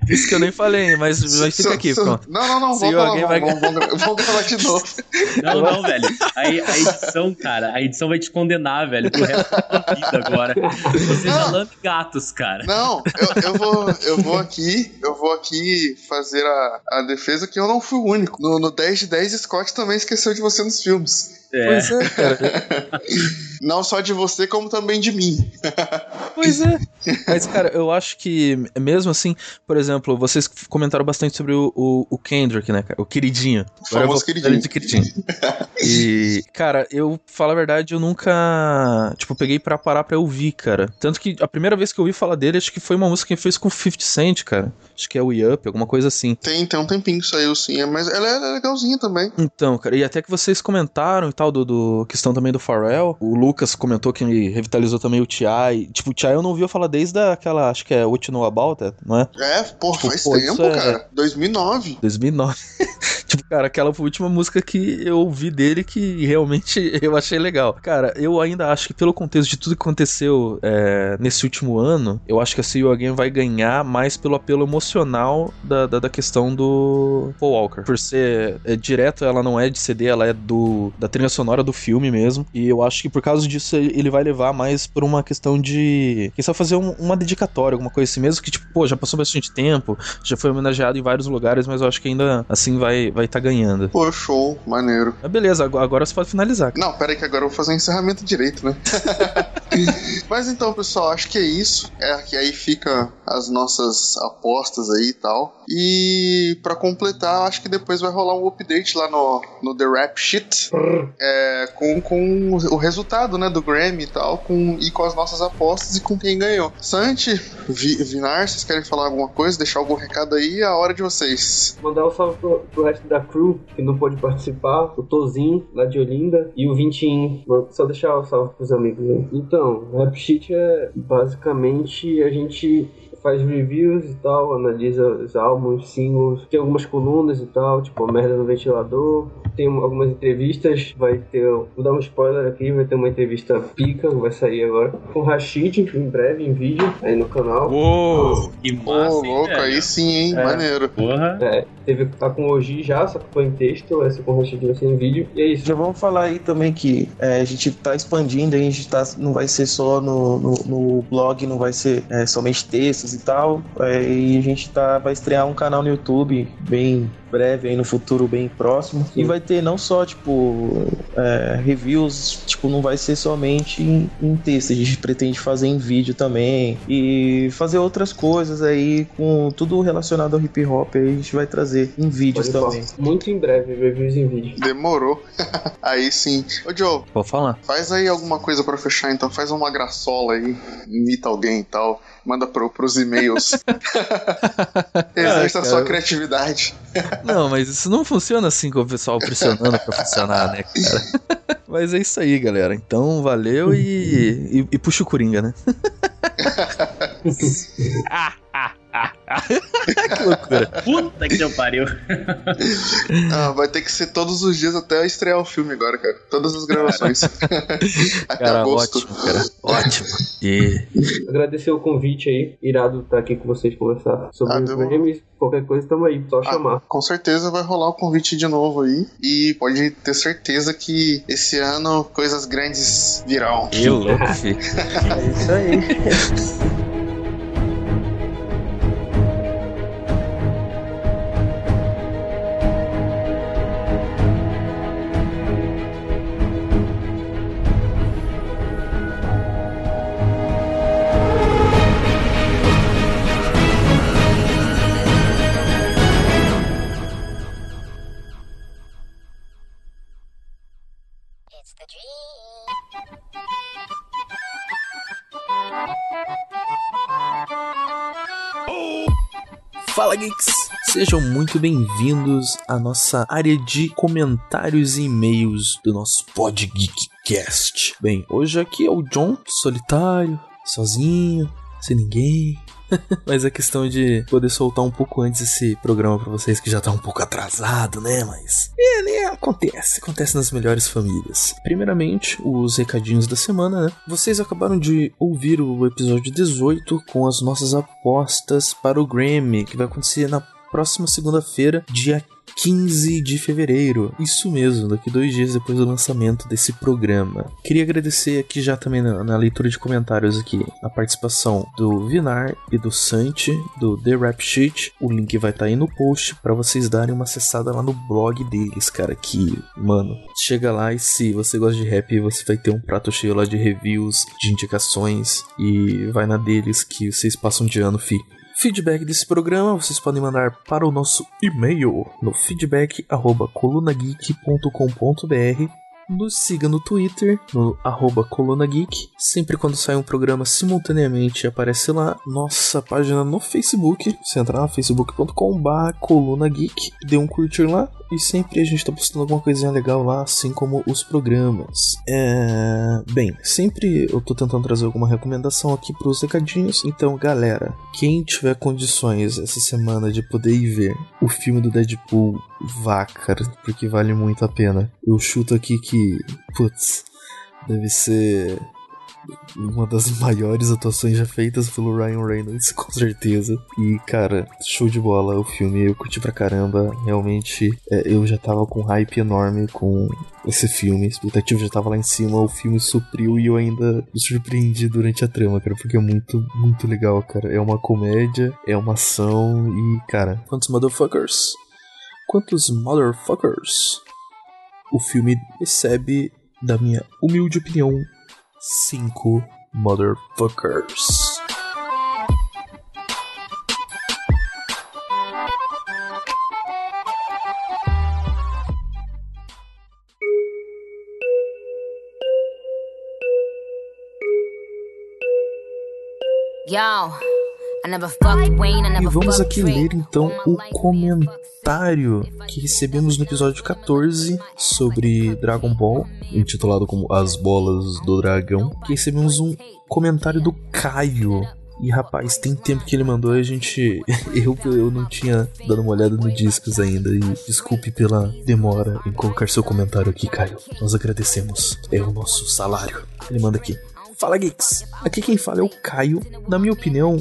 Isso que eu nem falei, mas, mas fica So- aqui. Não, não, não, vamos, vai vamos, vamos, vamos gravar de novo. Não, não, velho. Aí a edição, cara, a edição vai te condenar, velho, pro resto da tua vida agora. Você já lambe gatos, cara. Não, eu, eu vou, eu vou aqui, eu vou aqui fazer a, a defesa que eu não fui o único. No, no 10 de 10, Scott também esqueceu de você nos filmes. Pois é, cara. Não só de você, como também de mim. Pois é. Mas, cara, eu acho que, mesmo assim, por exemplo, vocês comentaram bastante sobre o, o, o Kendrick, né, cara? O queridinho. Agora Famoso de queridinho. E, cara, eu, falo a verdade, eu nunca, tipo, peguei pra parar pra ouvir, cara. Tanto que a primeira vez que eu ouvi falar dele, acho que foi uma música que ele fez com o 50 Cent, cara. Acho que é o Up, alguma coisa assim. Tem, tem um tempinho que saiu sim, é, mas ela é legalzinha também. Então, cara, e até que vocês comentaram e tal, do, do questão também do Pharrell. O Lucas comentou que revitalizou também o T.I. Tipo, o T.I. eu não ouvi falar desde aquela, acho que é What You Know About não é? É, porra, Tipo, faz pô, tempo, é- cara. 2009. 2009. tipo, cara, aquela foi a última música que eu ouvi dele que realmente eu achei legal. Cara, eu ainda acho que pelo contexto de tudo que aconteceu é, nesse último ano, eu acho que a See You Again vai ganhar mais pelo apelo emocional da, da, da questão do Paul Walker. Por ser é, direto, ela não é de CD, ela é do da trilha sonora do filme mesmo. E eu acho que por causa disso ele vai levar mais por uma questão de. Quem sabe fazer um- uma dedicatória, alguma coisa assim, mesmo que, tipo, pô, já passou bastante tempo, já foi homenageado em vários lugares, mas eu acho que ainda assim vai vai tá ganhando. Pô, show, maneiro. Mas beleza, agora, agora você pode finalizar. Não, pera aí que agora eu vou fazer o encerramento direito, né? Mas então, pessoal, acho que é isso. É que aí fica as nossas apostas aí e tal. E pra completar, acho que depois vai rolar um update lá no, no The Rap Shit. É, com, com o resultado, né, do Grammy e tal, com, e com as nossas apostas e com quem ganhou. Santi, Vi, Vinar, vocês querem falar alguma coisa, deixar algum recado aí? É a hora de vocês. Mandar um salve pro, pro resto da crew que não pôde participar, o Tozinho, lá de Olinda, e o Vintinho. Vou Só deixar o salve pros amigos aí. Então, Rap Sheet é basicamente a gente faz reviews e tal, analisa os álbuns, singles, tem algumas colunas e tal, tipo a merda no ventilador. Tem algumas entrevistas, vai ter. Vou dar um spoiler aqui, vai ter uma entrevista pica, vai sair agora, com o Rashid, em breve, em vídeo, aí no canal. Uou, que massa, louco, aí sim, hein? É. Maneiro. Porra. É, teve tá com o Oji já, só que foi em texto, essa com o Rashid vai ser em vídeo, e é isso. Já vamos falar aí também que é, a gente tá expandindo, a gente tá, não vai ser só no, no, no blog, não vai ser é, somente textos e tal. é, e a gente tá, vai estrear um canal no YouTube bem breve aí no futuro bem próximo. E vai ter não só, tipo, é, reviews, tipo, não vai ser somente em, em texto, a gente pretende fazer em vídeo também. E fazer outras coisas aí com tudo relacionado ao hip hop aí a gente vai trazer em vídeos Pode também. falar. Muito em breve, reviews em vídeo. Demorou. aí sim. Ô, Joe, Vou falar. faz aí alguma coisa pra fechar, então. Faz uma graçola aí. Imita alguém e tal. Manda pro, pros e-mails. Exerça a sua criatividade. Não, mas isso não funciona assim com o pessoal pressionando pra funcionar, né, cara? Mas é isso aí, galera. Então, valeu e, e, e puxa o Coringa, né? que loucura. Puta que pariu. Ah, vai ter que ser todos os dias até estrear o filme agora, cara. Todas as gravações. até Cara, agosto. ótimo, cara. Ótimo. E Agradecer o convite aí, irado estar aqui com vocês conversar sobre Ah, os games. Qualquer coisa, tamo aí, só chamar. Com certeza vai rolar o convite de novo aí. E pode ter certeza que esse ano coisas grandes virão. que louco, filho. É isso aí. Muito bem-vindos à nossa área de comentários e e-mails do nosso Pod Geekcast. Bem, hoje aqui é o John, solitário, sozinho, sem ninguém. Mas é questão de poder soltar um pouco antes esse programa pra vocês que já tá um pouco atrasado, né? Mas. É, né? Acontece. Acontece nas melhores famílias. Primeiramente, os recadinhos da semana, né? Vocês acabaram de ouvir o episódio 18 com as nossas apostas para o Grammy, que vai acontecer na próxima segunda-feira, dia 15 de fevereiro. Isso mesmo, daqui dois dias depois do lançamento desse programa. Queria agradecer aqui já também na, na leitura de comentários aqui a participação do Vinar e do Santi do The Rap Sheet. O link vai estar aí no post para vocês darem uma acessada lá no blog deles, cara. Que, mano, chega lá e se você gosta de rap, você vai ter um prato cheio lá de reviews, de indicações e vai na deles que vocês passam de ano, fi. Feedback desse programa vocês podem mandar para o nosso e-mail no feedback@colunageek.com.br. Nos siga no Twitter, no arroba. Sempre quando sai um programa simultaneamente aparece lá. Nossa página no Facebook. Você entra lá, facebook.com.br Coluna. Dê um curtir lá. E sempre a gente tá postando alguma coisinha legal lá, assim como os programas. É... Bem, sempre eu tô tentando trazer alguma recomendação aqui pros recadinhos. Então, galera, quem tiver condições essa semana de poder ir ver o filme do Deadpool, vá, cara, porque vale muito a pena. Eu chuto aqui que, putz, deve ser uma das maiores atuações já feitas pelo Ryan Reynolds, com certeza. E, cara, show de bola o filme, eu curti pra caramba. Realmente, é, eu já tava com hype enorme com esse filme, a expectativa já tava lá em cima, o filme supriu e eu ainda me surpreendi durante a trama, cara, porque é muito, muito legal, cara. É uma comédia, é uma ação e, cara, quantos motherfuckers? Quantos motherfuckers? O filme recebe, da minha humilde opinião, 5 motherfuckers. Yo, E vamos aqui ler então o comentário que recebemos no episódio 14 sobre Dragon Ball, intitulado como As Bolas do Dragão. Que recebemos um comentário do Caio. E rapaz, tem tempo que ele mandou a gente. Eu, eu não tinha dado uma olhada no discos ainda. E desculpe pela demora em colocar seu comentário aqui, Caio. Nós agradecemos. É o nosso salário. Ele manda aqui. Fala Geeks! Aqui quem fala é o Caio. Na minha opinião,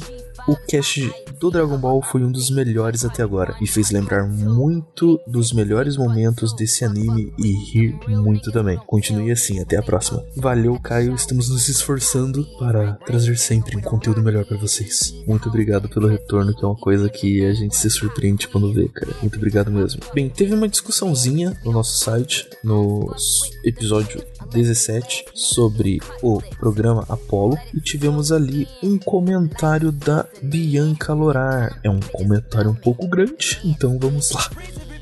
o cast do Dragon Ball foi um dos melhores até agora e fez lembrar muito dos melhores momentos desse anime e rir muito também. Continue assim, até a próxima. Valeu, Caio, estamos nos esforçando para trazer sempre um conteúdo melhor para vocês. Muito obrigado pelo retorno, que é uma coisa que a gente se surpreende quando vê, cara. Muito obrigado mesmo. Bem, teve uma discussãozinha no nosso site, no episódio 17 sobre o programa Apollo e tivemos ali um comentário da Bianca Lorar. É um comentário um pouco grande, então vamos lá.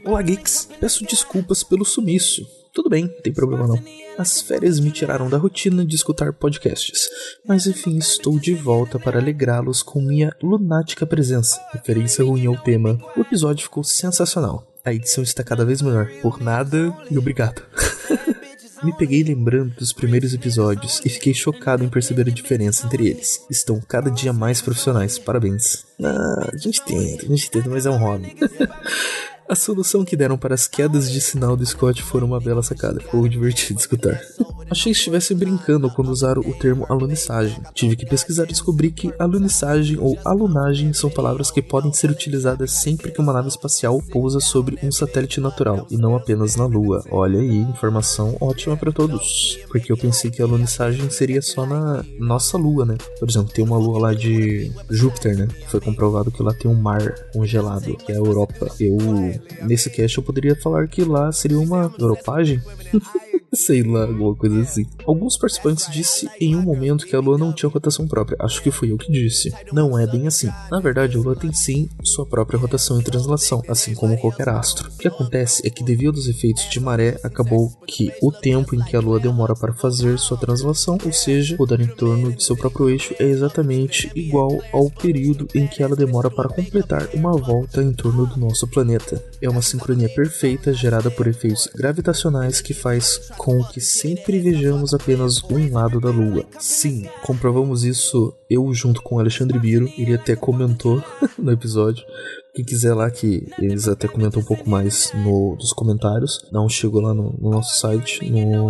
Olá, Geeks. Peço desculpas pelo sumiço. Tudo bem, tem problema não. As férias me tiraram da rotina de escutar podcasts, mas enfim estou de volta para alegrá-los com minha lunática presença. Referência ruim ao tema. O episódio ficou sensacional. A edição está cada vez melhor. Por nada e obrigado. Me peguei lembrando dos primeiros episódios e fiquei chocado em perceber a diferença entre eles. Estão cada dia mais profissionais, parabéns. Ah, a gente tenta, a gente tenta, mas é um hobby. A solução que deram para as quedas de sinal do Scott foram uma bela sacada. Ficou divertido escutar. Achei que estivessem brincando quando usaram o termo alunissagem. Tive que pesquisar e descobri que alunissagem ou alunagem são palavras que podem ser utilizadas sempre que uma nave espacial pousa sobre um satélite natural e não apenas na Lua. Olha aí, informação ótima para todos. Porque eu pensei que alunissagem seria só na nossa Lua, né? Por exemplo, tem uma Lua lá de Júpiter, né? Foi comprovado que lá tem um mar congelado, que é a Europa. Eu nesse cast eu poderia falar que lá seria uma europagem. Sei lá, alguma coisa assim. Alguns participantes disse em um momento que a Lua não tinha rotação própria. Acho que fui eu que disse. Não é bem assim. Na verdade, a Lua tem sim sua própria rotação e translação, assim como qualquer astro. O que acontece é que devido aos efeitos de maré, acabou que o tempo em que a Lua demora para fazer sua translação, ou seja, rodar em torno de seu próprio eixo, é exatamente igual ao período em que ela demora para completar uma volta em torno do nosso planeta. É uma sincronia perfeita gerada por efeitos gravitacionais que faz com que sempre vejamos apenas um lado da lua. Sim, comprovamos isso eu junto com Alexandre Biro. Ele até comentou no episódio. Quem quiser lá que eles até comentam um pouco mais no, nos comentários, dá um chego lá no, no nosso site, no,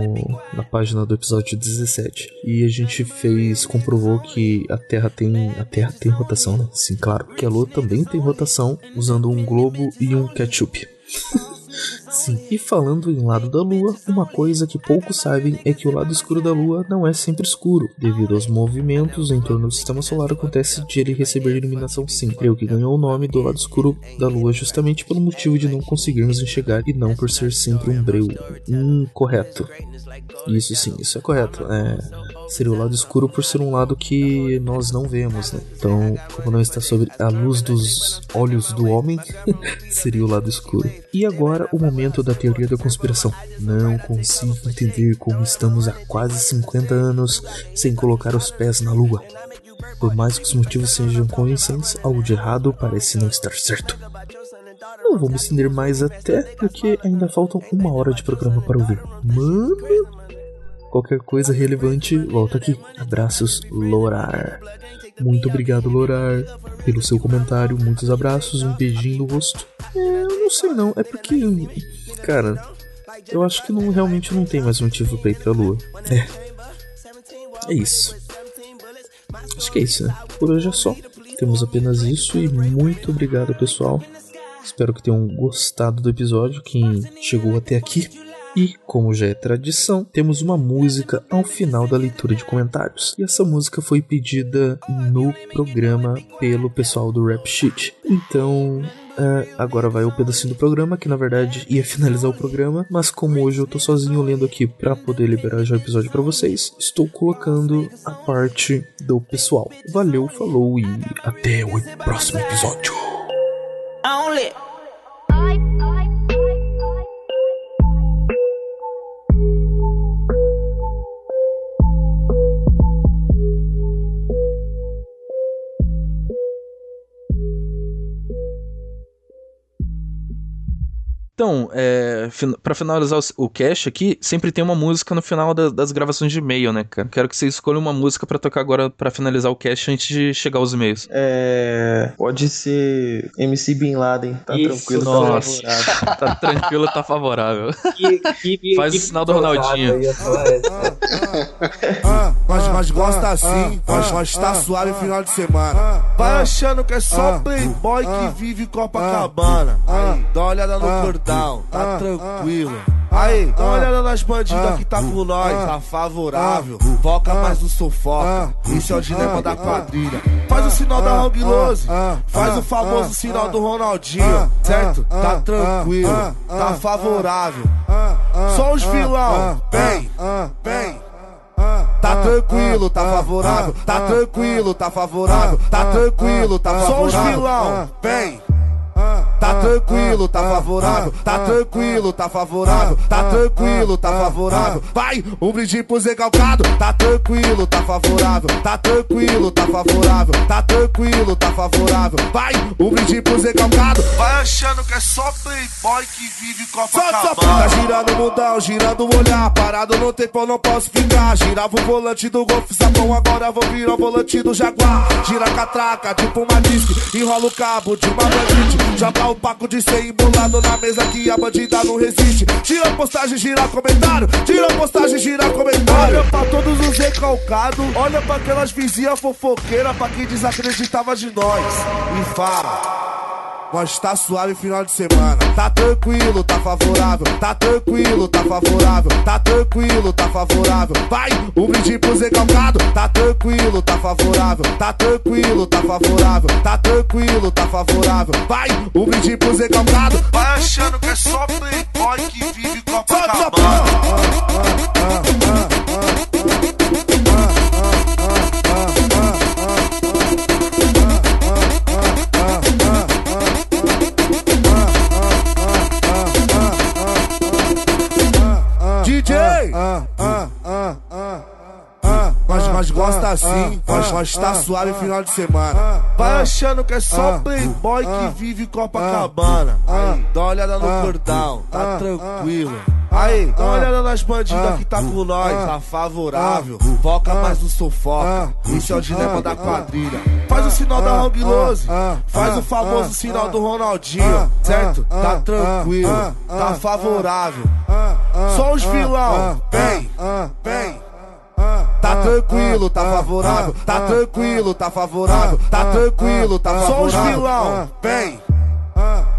na página do episódio 17. E a gente fez, comprovou que a Terra tem. A Terra tem rotação, né? Sim, claro. Que a Lua também tem rotação usando um globo e um ketchup. Sim, e falando em lado da Lua, uma coisa que poucos sabem é que o lado escuro da Lua não é sempre escuro. Devido aos movimentos em torno do sistema solar, acontece de ele receber iluminação sim. O que ganhou o nome do lado escuro da Lua justamente pelo motivo de não conseguirmos enxergar e não por ser sempre um breu. Hum, correto. Isso sim, isso é correto. É, seria o lado escuro por ser um lado que nós não vemos, né? Então, como não está sobre a luz dos olhos do homem, seria o lado escuro. E agora o momento da teoria da conspiração. Não consigo entender como estamos há quase 50 anos sem colocar os pés na lua. Por mais que os motivos sejam convincentes, algo de errado parece não estar certo. Não vou me estender mais até porque ainda faltam uma hora de programa para ouvir. Mano, qualquer coisa relevante, volta aqui. Abraços, Lorar. Muito obrigado, Lorar, pelo seu comentário. Muitos abraços, um beijinho no rosto. É, eu não sei não, é porque. Cara, eu acho que não, realmente não tem mais motivo pra ir pra lua. É. É isso. Acho que é isso, né? Por hoje é só. Temos apenas isso e muito obrigado, pessoal. Espero que tenham gostado do episódio, quem chegou até aqui. E, como já é tradição, temos uma música ao final da leitura de comentários. E essa música foi pedida no programa pelo pessoal do Rap Sheet. Então, é, agora vai o pedacinho do programa, que na verdade ia finalizar o programa, mas como hoje eu tô sozinho lendo aqui para poder liberar já o episódio para vocês, estou colocando a parte do pessoal. Valeu, falou e até o próximo episódio. Only. Então, é, fin para finalizar o, o cast aqui, sempre tem uma música no final da- das gravações de e-mail, né, cara? Quero que você escolha uma música pra tocar agora pra finalizar o cast antes de chegar aos e-mails. É. Pode ser MC Bin Laden, tá Isso, tranquilo, nossa. tá favorável. Tá tranquilo, tá favorável. Faz o sinal do Ronaldinho. Ah, mas, mas gosta assim, mas, mas tá suave final de semana. Vai achando que é só playboy que vive Copacabana. Aí, dá uma olhada no cordão, tá tranquilo. Aí, dá uma olhada nas bandidas que tá com nós, tá favorável. Foca mais no sofoca, esse é o dilema da quadrilha. Faz o sinal da Hong Lose, faz o famoso sinal do Ronaldinho, certo? Tá tranquilo, tá favorável. Só os vilão, vem, vem. Tá tranquilo, tá favorável, tá tranquilo, tá favorável, tá tranquilo, tá favorável. Só os vilão, vem. Tá tranquilo, tá favorável, tá tranquilo, tá favorável, tá tranquilo, tá favorável. Vai, um brinde pro Zé Calcado, tá tranquilo, tá favorável, tá tranquilo, tá favorável, tá tranquilo, tá favorável. Vai, um brinde pro Zé Calcado. Vai achando que é só playboy que vive Copacabana. Tá girando o mundão, girando o olhar, parado no tempo não posso ficar. Girava o volante do Golf Sapão, agora vou virar o volante do Jaguar. Gira a catraca, tipo uma disque, enrola o cabo de uma bandite. Joga o paco de ser embolado na mesa que a bandida não resiste. Tira postagem, gira comentário. Tira postagem, gira comentário. Olha pra todos os recalcados. Olha pra aquelas vizinhas fofoqueiras. Pra quem desacreditava de nós. E fala. Nós tá suave final de semana. Tá tranquilo, tá favorável. Tá tranquilo, tá favorável. Tá tranquilo, tá favorável. Vai, um brinde pro Zé Calcado. Tá tranquilo, tá favorável. Tá tranquilo, tá favorável. Tá tranquilo, tá favorável. Vai, um brinde pro Zé Calcado. Vai achando que é só playboy que vive DJ! Mas, nós gosta assim, nós, nós tá suave final de semana. Vai achando que é só playboy que vive Copacabana. Dá uma olhada no cordão, tá tranquilo. Aí, dá uma olhada nas bandidas que tá com nós, tá favorável. Foca mais no sofoca, esse é o dilema da quadrilha. Faz o sinal da Hang Lose, faz o famoso sinal do Ronaldinho, certo? Tá tranquilo, tá favorável. Só os vilão, vem, vem. Tá tranquilo, tá favorável, tá tranquilo, tá favorável, tá tranquilo, tá favorável. Só os vilão, vem.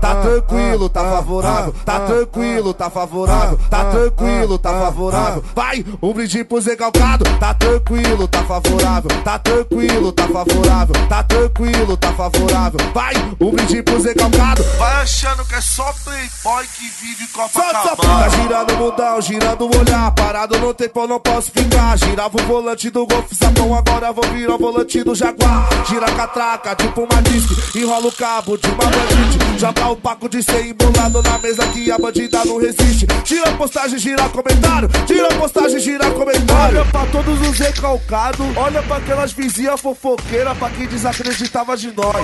Tá tranquilo, tá favorável, tá tranquilo, tá favorável, tá tranquilo, tá favorável. Vai, um brinde pro Zé Calcado, tá tranquilo, tá favorável, tá tranquilo, tá favorável, tá tranquilo, tá favorável. Vai, um brinde pro Zé Calcado. Vai achando que é só playboy que vive Copacabana. Tá girando o mundão, girando o olhar, parado no tempo eu não posso ficar. Girava o volante do Golf Sapão, agora vou virar o volante do Jaguar. Gira a catraca, tipo uma disque, enrola o cabo de uma bandite. Joga o paco de ser embolado na mesa que a bandida não resiste. Tira postagem, gira comentário. Tira postagem, gira comentário. Olha pra todos os recalcados. Olha pra aquelas vizinhas fofoqueiras. Pra quem desacreditava de nós.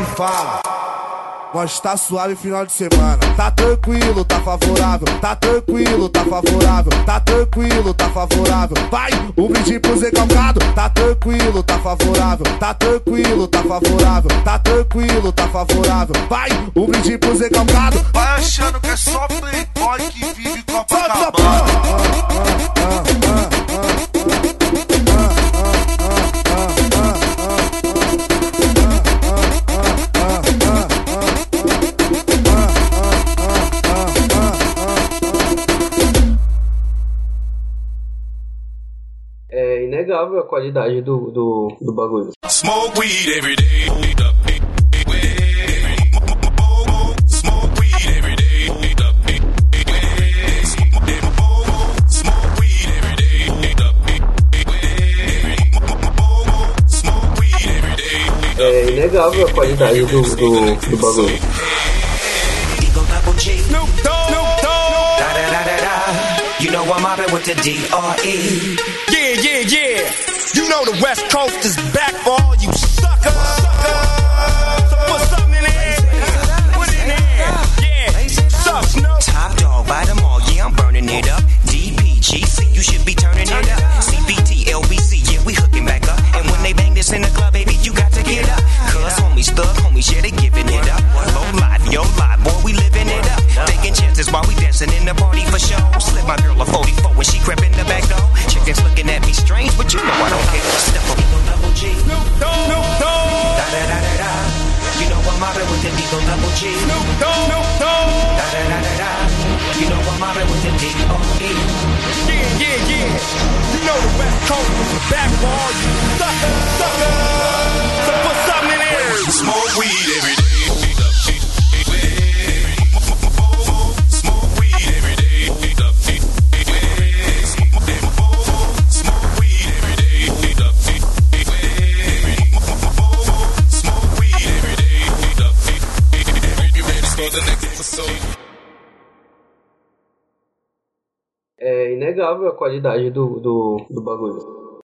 E fala. Nós tá suave final de semana. Tá tranquilo, tá favorável. Tá tranquilo, tá favorável. Tá tranquilo, tá favorável. Vai, um brinde pro Zé Calcado. Tá tranquilo, tá favorável. Tá tranquilo, tá favorável. Tá tranquilo, tá favorável. Vai, um brinde pro Zé Calcado. Vai achando que é só playboy que vive É inegável a qualidade do, do, do bagulho. Smoke weed every day. É inegável a qualidade do, do, do bagulho. You know I'm mobbing with the D.R.E. Yeah, yeah, yeah. You know the West Coast is back for all you suckers. So put something in there. Put it in there. Yeah. Suck, Snoop. Top dog, buy them all, yeah, I'm burning it up. DPGC, you should be turning it up. CBT, LBC, yeah, we hooking back up. And when they bang this in the club, baby, you got to get up. Cuz homies, thug homies, yeah, they giving it up. Low life, yo life, boy, we living it up. Taking chances while we dancing in the party for show. Slip my girl a 44 when she crept in the back door. Chickens looking at me strange, but you know I don't care. Step up, Eagle double G. Snoop Dogg. Snoop Dogg. Da da da da da. You know I'm mobbing with the Eagle double G. Snoop Dogg. Snoop Dogg. Da da da da da. You know I'm mobbing with the D.R.E. Yeah, yeah, yeah. You know the West Coast is back for all you suckers. Suckers. So put something in there. Smoke weed every day. For the next episode? É inegável a qualidade do, do, do bagulho.